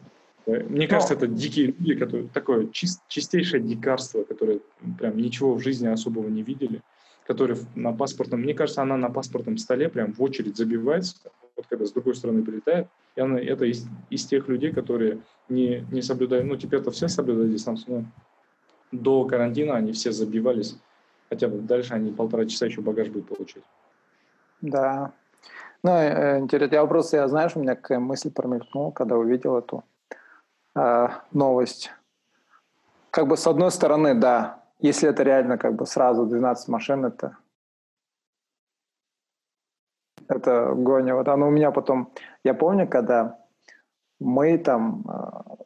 Мне кажется, это дикие люди, которые такое чист, чистейшее дикарство, которые прям ничего в жизни особого не видели, которые на паспортном, мне кажется, она на паспортном столе прям в очередь забивается, вот когда с другой стороны прилетает, и это из, из тех людей, которые не, не соблюдают, ну, теперь-то все соблюдают дистанцию, но до карантина они все забивались, хотя бы дальше они полтора часа еще багаж будут получать. Да. Ну, э, интересно, я просто, я, знаешь, у меня какая мысль промелькнула, когда увидел эту э, новость. Как бы с одной стороны, да, если это реально как бы сразу 12 машин, это это гоня. Вот оно у меня потом... Я помню, когда мы там а,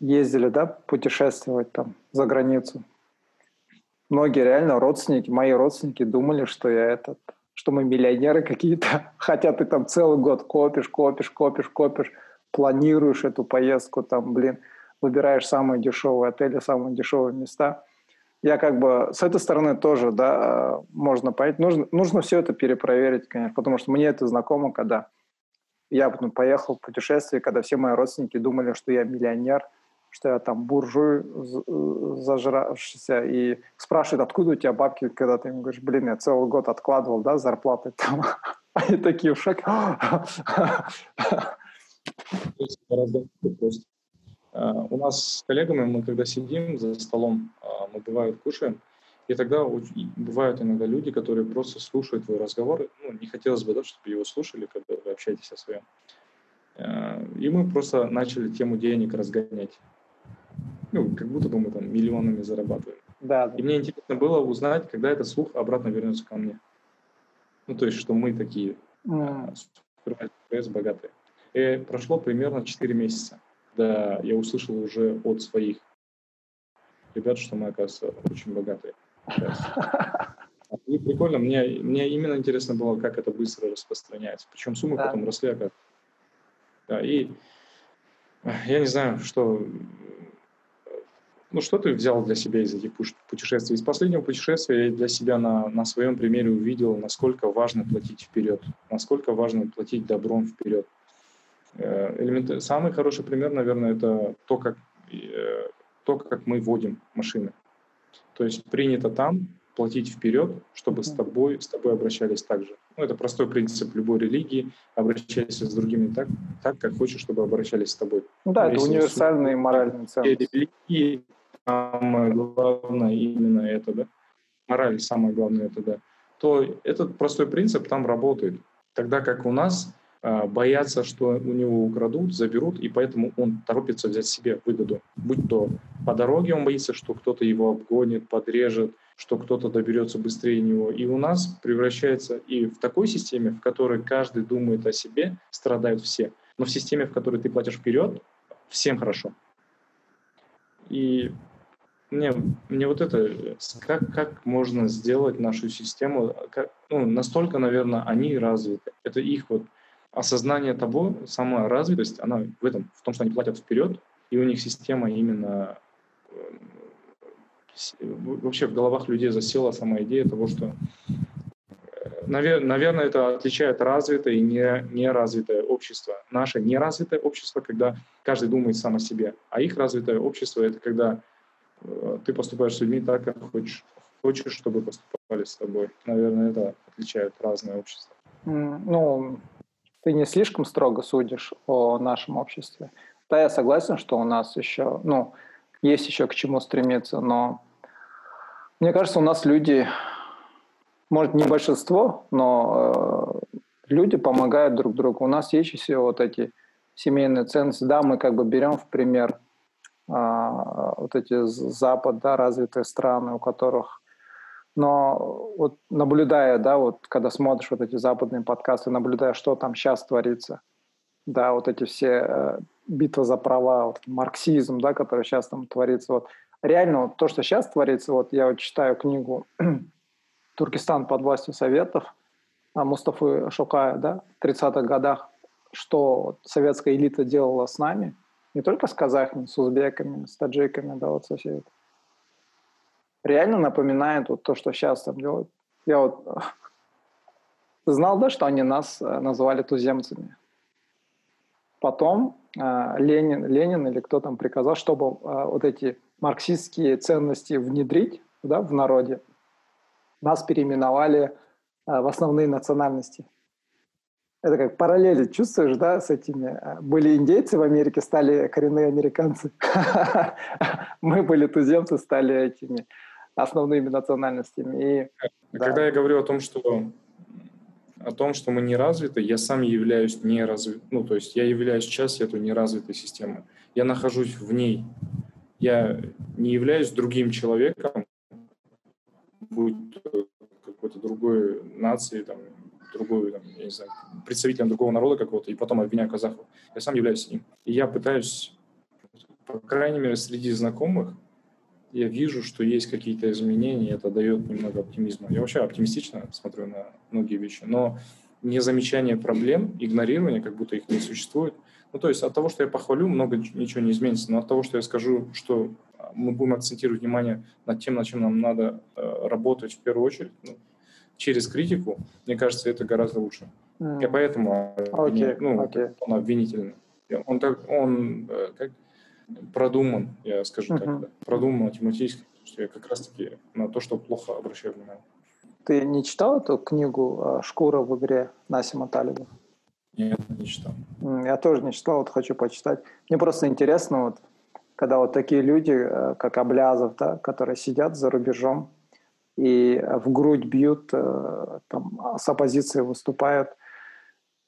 ездили, да, путешествовать там за границу. Многие реально родственники, мои родственники думали, что я этот, что мы миллионеры какие-то, *laughs* хотя ты там целый год копишь, копишь, копишь, копишь, планируешь эту поездку, там, блин, выбираешь самые дешевые отели, самые дешевые места – я как бы с этой стороны тоже, да, можно понять. Нужно, нужно все это перепроверить, конечно, потому что мне это знакомо, когда я потом поехал в путешествие, когда все мои родственники думали, что я миллионер, что я там буржуй зажравшийся, и спрашивают, откуда у тебя бабки, когда ты им говоришь, блин, я целый год откладывал, да, зарплаты там. *laughs* Они такие в шоке. Э, у нас с коллегами, мы когда сидим за столом, а, мы бывает кушаем, и тогда бывают иногда люди, которые просто слушают твой разговор. Ну, не хотелось бы, да, чтобы его слушали, когда вы общаетесь о своем. Э, и мы просто начали тему денег разгонять. Ну, как будто бы мы там миллионами зарабатываем. Да, да. И мне интересно было узнать, когда этот слух обратно вернется ко мне. Ну, то есть, что мы такие mm. богатые. И прошло примерно 4 месяца, когда я услышал уже от своих ребят, что мы, оказывается, очень богатые. И прикольно, мне, мне именно интересно было, как это быстро распространяется. Причем суммы да. потом росли, оказывается. Да, и я не знаю, что, ну, что ты взял для себя из этих путешествий. Из последнего путешествия я для себя на, на своем примере увидел, насколько важно платить вперед, насколько важно платить добром вперед. Э, элемент... Самый хороший пример, наверное, это то, как, э, то, как мы водим машины. То есть принято там платить вперед, чтобы с тобой, с тобой обращались так же. Ну, это простой принцип любой религии. Обращайся с другими так, так как хочешь, чтобы обращались с тобой. Ну да, это универсальные суд, моральные ценности. Религии самое главное именно это, да. Мораль самое главное это, да. То этот простой принцип там работает. Тогда как у нас боятся, что у него украдут, заберут, и поэтому он торопится взять себе выгоду. Будь то по дороге он боится, что кто-то его обгонит, подрежет, что кто-то доберется быстрее него. И у нас превращается и в такой системе, в которой каждый думает о себе, страдают все. Но в системе, в которой ты платишь вперед, всем хорошо. И мне, мне вот это, как, как можно сделать нашу систему, как, ну, настолько, наверное, они развиты. Это их вот осознание того, сама развитость, она в этом, в том, что они платят вперед, и у них система именно вообще в головах людей засела сама идея того, что, э, наверное, это отличает развитое и не, неразвитое общество. Наше неразвитое общество, когда каждый думает сам о себе, а их развитое общество — это когда э, ты поступаешь с людьми так, как хочешь, хочешь, чтобы поступали с тобой. Наверное, это отличает разное общество. Ну, ты не слишком строго судишь о нашем обществе. Да, я согласен, что у нас еще, ну, есть еще к чему стремиться, но мне кажется, у нас люди, может, не большинство, но э, люди помогают друг другу. У нас есть еще вот эти семейные ценности. Да, мы как бы берем в пример э, вот эти Запад, да, развитые страны, у которых но вот наблюдая, да, вот когда смотришь вот эти западные подкасты, наблюдая, что там сейчас творится, да, вот эти все э, битвы за права, вот, марксизм, да, который сейчас там творится, вот реально вот то, что сейчас творится, вот я вот читаю книгу *clears throat* «Туркестан под властью Советов» Мустафы Шукая, да, в 30-х годах, что советская элита делала с нами, не только с казахами, с узбеками, с таджиками, да, вот со всей реально напоминает вот то, что сейчас там делают. Я вот *laughs* знал, да, что они нас э, называли туземцами. Потом э, Ленин, Ленин или кто там приказал, чтобы э, вот эти марксистские ценности внедрить да, в народе, нас переименовали в основные национальности. Это как параллели чувствуешь, да, с этими? Были индейцы в Америке, стали коренные американцы. *laughs* Мы были туземцы, стали этими основными национальностями. И, Когда да. я говорю о том, что о том, что мы не развиты, я сам являюсь неразвитым, ну, то есть я являюсь частью этой неразвитой системы. Я нахожусь в ней. Я не являюсь другим человеком, будь какой-то другой нации, там, другой, там, я не знаю, представителем другого народа какого-то, и потом обвиняю казахов. Я сам являюсь им. И я пытаюсь, по крайней мере, среди знакомых, я вижу, что есть какие-то изменения, это дает немного оптимизма. Я вообще оптимистично смотрю на многие вещи, но не замечание проблем, игнорирование, как будто их не существует. Ну, то есть от того, что я похвалю, много ничего не изменится, но от того, что я скажу, что мы будем акцентировать внимание над тем, над чем нам надо э, работать в первую очередь, ну, через критику, мне кажется, это гораздо лучше. Mm. И поэтому okay. ну, okay. он обвинительный. Он, так, он э, как, продуман, я скажу uh-huh. так, да, продуман математически, что я как раз-таки на то, что плохо обращаю внимание. Ты не читал эту книгу «Шкура в игре» Насима Талиба? Нет, не читал. Я тоже не читал, вот хочу почитать. Мне просто интересно, вот, когда вот такие люди, э, как Аблязов, да, которые сидят за рубежом и в грудь бьют, э, там, с оппозицией выступают,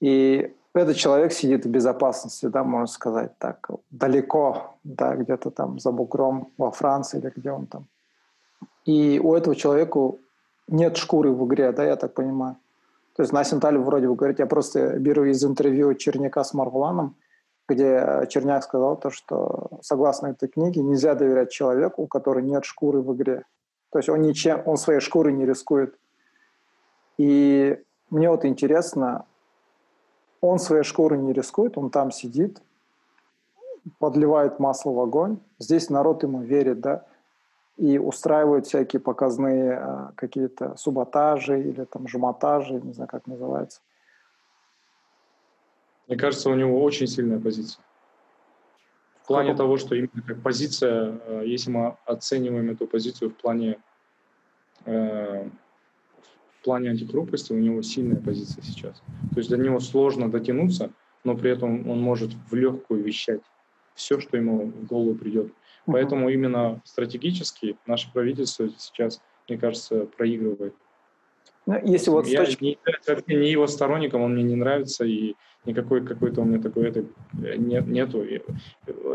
и этот человек сидит в безопасности, да, можно сказать так, далеко, да, где-то там за бугром во Франции или где он там. И у этого человека нет шкуры в игре, да, я так понимаю. То есть Насим Талиб вроде бы говорит, я просто беру из интервью Черняка с Марвеланом, где Черняк сказал то, что согласно этой книге нельзя доверять человеку, у которого нет шкуры в игре. То есть он ничем, он своей шкурой не рискует. И мне вот интересно, он своей шкурой не рискует, он там сидит, подливает масло в огонь. Здесь народ ему верит, да, и устраивают всякие показные э, какие-то субатажи или там жмотажи, не знаю, как называется. Мне кажется, у него очень сильная позиция. В плане того, что именно как позиция, э, если мы оцениваем эту позицию в плане э, плане антихрупкости, у него сильная позиция сейчас. То есть до него сложно дотянуться, но при этом он может в легкую вещать все, что ему в голову придет. Поэтому именно стратегически наше правительство сейчас, мне кажется, проигрывает. Ну, если вот я точки... не, вообще не его сторонником, он мне не нравится, и никакой какой-то у меня такой это нет, нету.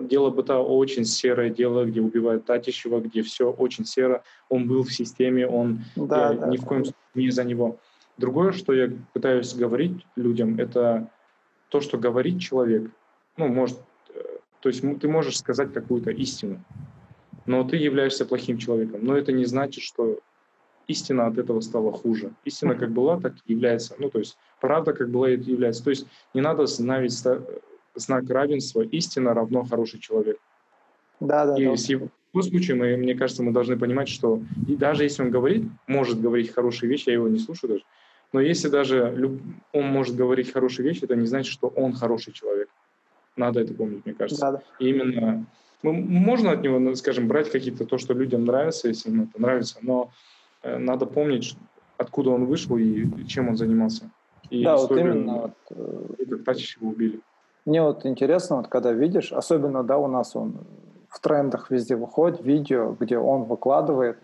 Дело быта очень серое дело, где убивают Татищева, где все очень серо. Он был в системе, он да, я да, ни да. в коем случае не за него. Другое, что я пытаюсь говорить людям, это то, что говорит человек. Ну, может, э, то есть ты можешь сказать какую-то истину, но ты являешься плохим человеком. Но это не значит, что истина от этого стала хуже. Истина как была, так и является. Ну, то есть правда как была, и является. То есть не надо ставить знак равенства. Истина равно хороший человек. Да, да, и да. в его случае, мы, мне кажется, мы должны понимать, что и даже если он говорит, может говорить хорошие вещи, я его не слушаю даже, но если даже он может говорить хорошие вещи, это не значит, что он хороший человек. Надо это помнить, мне кажется. Да, да. И именно мы, можно от него, ну, скажем, брать какие-то то, что людям нравится, если ему это нравится, но надо помнить, откуда он вышел и чем он занимался. И да, вот именно. Вот, э, как Тачич его убили. Мне вот интересно, вот когда видишь, особенно, да, у нас он в трендах везде выходит, видео, где он выкладывает.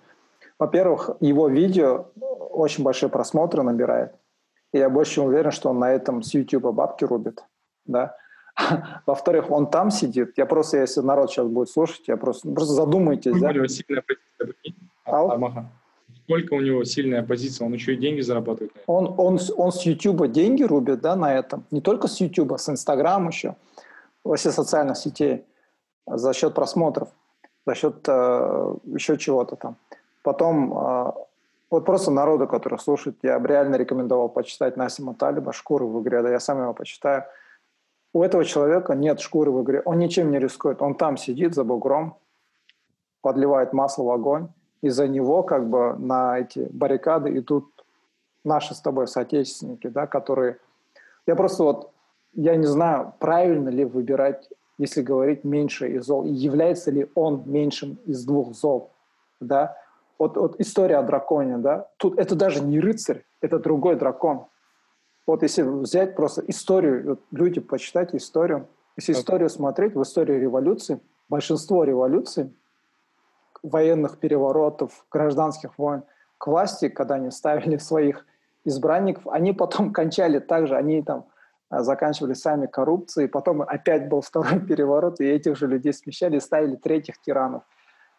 Во-первых, его видео очень большие просмотры набирает. И я больше чем уверен, что он на этом с YouTube бабки рубит. Да? *laughs* Во-вторых, он там сидит. Я просто, если народ сейчас будет слушать, я просто, просто задумайтесь. Да? Позиция. А, Сколько у него сильная позиция, он еще и деньги зарабатывает. Он, он, он с YouTube деньги рубит, да, на этом. Не только с YouTube, а с Instagram еще, во все социальных сетей за счет просмотров, за счет э, еще чего-то там. Потом э, вот просто народу, который слушает, я бы реально рекомендовал почитать Насима Талиба «Шкуры в игре», да, я сам его почитаю. У этого человека нет шкуры в игре, он ничем не рискует, он там сидит за бугром, подливает масло в огонь, из-за него как бы на эти баррикады идут наши с тобой соотечественники, да, которые... Я просто вот, я не знаю, правильно ли выбирать, если говорить меньше из зол, и является ли он меньшим из двух зол, да. Вот, вот история о драконе, да, тут это даже не рыцарь, это другой дракон. Вот если взять просто историю, вот люди, почитайте историю, если историю смотреть, в истории революции, большинство революций военных переворотов, гражданских войн к власти, когда они ставили *laughs* своих избранников, они потом *laughs* кончали так же, они там а, заканчивали сами коррупцией, потом опять был второй *laughs* переворот, и этих же людей смещали и ставили третьих тиранов.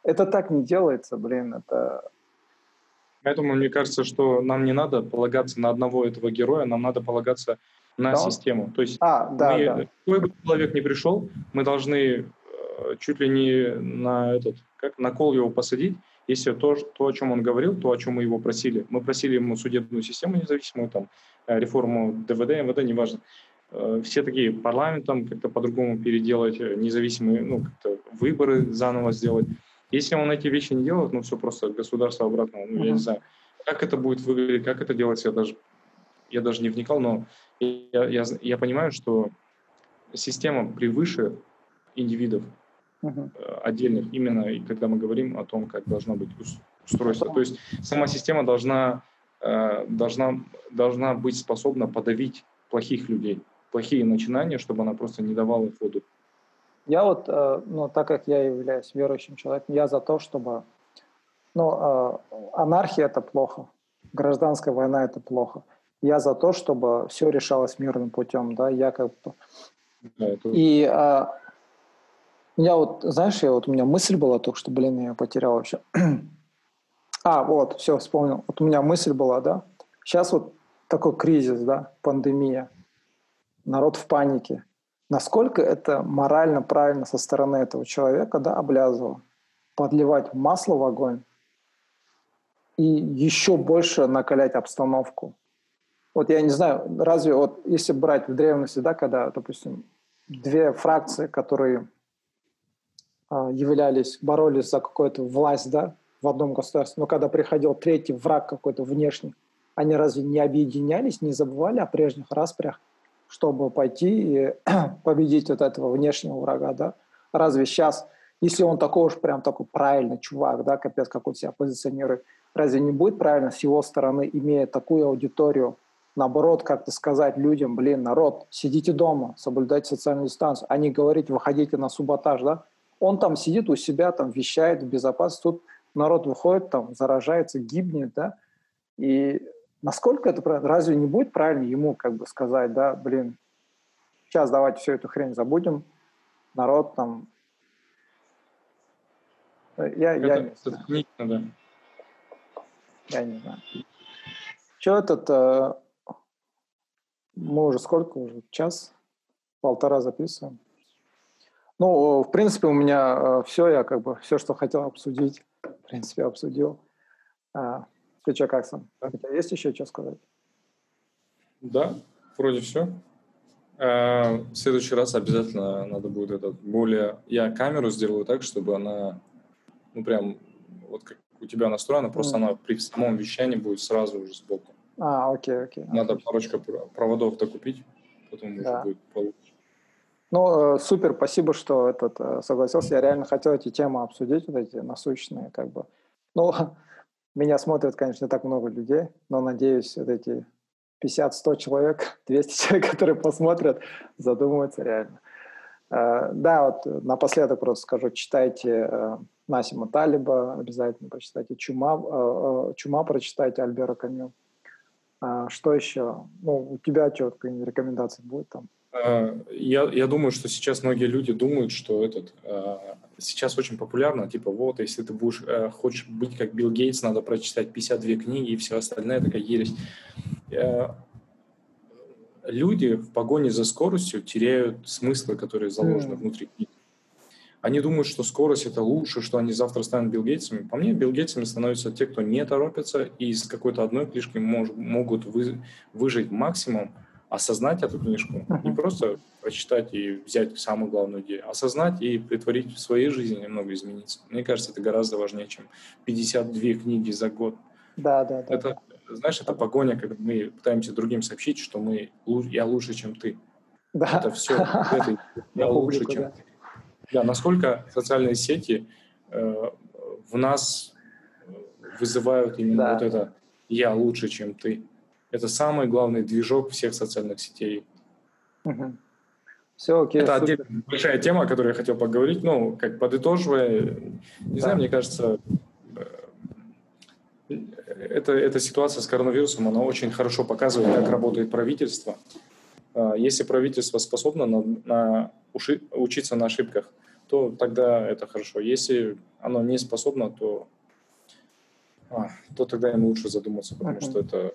Это так не делается, блин, это... Поэтому мне кажется, что нам не надо полагаться на одного этого героя, нам надо полагаться на да? систему. То есть а, да, мы, да. какой бы человек ни пришел, мы должны чуть ли не на этот как на кол его посадить, если то, то, о чем он говорил, то, о чем мы его просили. Мы просили ему судебную систему независимую, там, э, реформу ДВД, МВД, неважно. Э, все такие парламентом как-то по-другому переделать, э, независимые, ну, как-то выборы заново сделать. Если он эти вещи не делает, ну, все просто государство обратно, ну, uh-huh. я не знаю, как это будет выглядеть, как это делать, я даже, я даже не вникал, но я, я, я понимаю, что система превыше индивидов uh-huh. отдельных, именно когда мы говорим о том, как должно быть устройство. То есть сама система должна, э, должна, должна быть способна подавить плохих людей, плохие начинания, чтобы она просто не давала их воду. Я вот, э, ну, так как я являюсь верующим человеком, я за то, чтобы, ну, анархия – это плохо, гражданская война – это плохо. я за то, чтобы все решалось мирным путем, да, я как бы... Да, это... И а, я вот, знаешь, я вот у меня мысль была только что, блин, я потерял вообще. *clears throat* а, вот, все, вспомнил. Вот у меня мысль была, да, сейчас вот такой кризис, да, пандемия, народ в панике. Насколько это морально правильно со стороны этого человека, да, Облязова, подливать масло в огонь и еще больше накалять обстановку. Вот я не знаю, разве вот если брать в древности, да, когда, допустим, две фракции, которые являлись, боролись за какую-то власть, да, в одном государстве, но когда приходил третий враг какой-то внешний, они разве не объединялись, не забывали о прежних распрях, чтобы пойти и *clears throat* победить вот этого внешнего врага, да? Разве сейчас, если он такой уж прям такой правильный чувак, да, капец, как он себя позиционирует, разве не будет правильно с его стороны, имея такую аудиторию, наоборот, как-то сказать людям, блин, народ, сидите дома, соблюдайте социальную дистанцию, а не говорить, выходите на субботаж, да? Он там сидит у себя, там вещает в безопасности, тут народ выходит, там заражается, гибнет, да? И насколько это правильно? Разве не будет правильно ему как бы сказать, да, блин, сейчас давайте всю эту хрень забудем, народ там... Я, это, я, не знаю. да. я не знаю. Что этот... Э, мы уже сколько уже? Час? Полтора записываем. Ну, в принципе, у меня э, все, я как бы все, что хотел обсудить, в принципе, обсудил. А, ты что, как сам? У тебя есть еще что сказать? Да, вроде все. А, в следующий раз обязательно надо будет этот более... Я камеру сделаю так, чтобы она, ну, прям, вот как у тебя настроена, просто mm. она при самом вещании будет сразу уже сбоку. А, окей, окей. Надо парочка проводов докупить, потом да. уже будет получше. Ну, э, супер, спасибо, что этот э, согласился. Я реально хотел эти темы обсудить, вот эти насущные, как бы. Ну, *laughs* меня смотрят, конечно, не так много людей, но надеюсь, вот эти 50-100 человек, *laughs* 200 человек, которые посмотрят, задумаются реально. Uh, да, вот напоследок просто скажу, читайте uh, Насима Талиба, обязательно прочитайте Чума, uh, Чума прочитайте Альбера Камю. Что еще? Ну, у тебя какие рекомендации будет там? Я, я думаю, что сейчас многие люди думают, что этот сейчас очень популярно, типа, вот, если ты будешь, э, хочешь быть как Билл Гейтс, надо прочитать 52 книги и все остальное, такая ересь. Э, люди в погоне за скоростью теряют смыслы, которые заложены mm. внутри книги. Они думают, что скорость это лучше, что они завтра станут Билл Гейтсами. По мне, Билл Гейтсами становятся те, кто не торопится и из какой-то одной книжки мож, могут вы, выжить максимум, осознать эту книжку, не просто прочитать и взять самую главную идею, осознать и притворить в своей жизни немного измениться. Мне кажется, это гораздо важнее, чем 52 книги за год. Да, да, да. Это, знаешь, это погоня, когда мы пытаемся другим сообщить, что мы, я лучше, чем ты. Да. Это все, это, *laughs* я лучше, чем ты. Да, насколько социальные сети э, в нас вызывают именно вот это «я лучше, чем ты». Это самый главный движок всех социальных сетей. Угу. Все, окей. Это отдельная большая тема, о которой я хотел поговорить. Ну, как подытоживая, не да. знаю, мне кажется, э, это, эта ситуация с коронавирусом, она очень хорошо показывает, как работает правительство. А, если правительство способно на, на уши, учиться на ошибках, то тогда это хорошо. Если оно не способно, то, а, то тогда им лучше задуматься, потому uh-huh. что это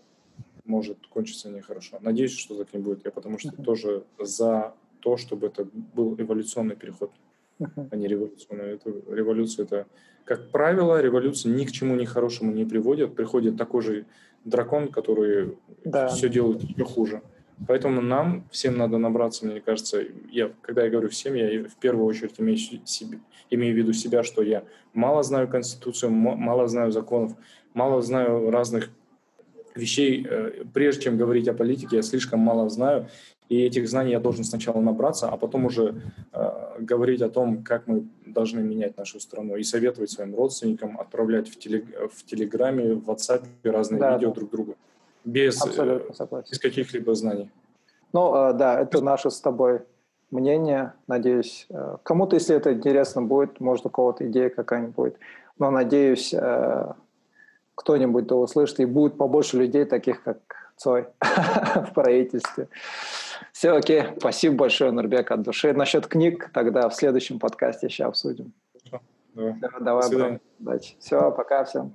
может кончиться нехорошо. Надеюсь, что так не будет. Я потому что uh-huh. тоже за то, чтобы это был эволюционный переход, uh-huh. а не революционный. Это, революция это, как правило, революция ни к чему не хорошему не приводит. Приходит такой же дракон, который да. все делает еще хуже. Поэтому нам всем надо набраться, мне кажется, я, когда я говорю всем, я в первую очередь имею, себе, имею в виду себя, что я мало знаю Конституцию, мало знаю законов, мало знаю разных вещей, э, прежде чем говорить о политике, я слишком мало знаю, и этих знаний я должен сначала набраться, а потом уже э, говорить о том, как мы должны менять нашу страну, и советовать своим родственникам, отправлять в, телег... в Телеграме, в WhatsApp разные да, видео да. друг другу, без, э, без каких-либо знаний. Ну, э, да, это наше с тобой мнение, надеюсь. Э, кому-то, если это интересно будет, может, у кого-то идея какая-нибудь будет. Но, надеюсь, э, кто-нибудь то услышит, и будет побольше людей, таких как Цой *laughs* в правительстве. Все, окей. Спасибо большое, Нурбек, от души. Насчет книг тогда в следующем подкасте еще обсудим. Давай. Все, давай, брат. Все, пока всем.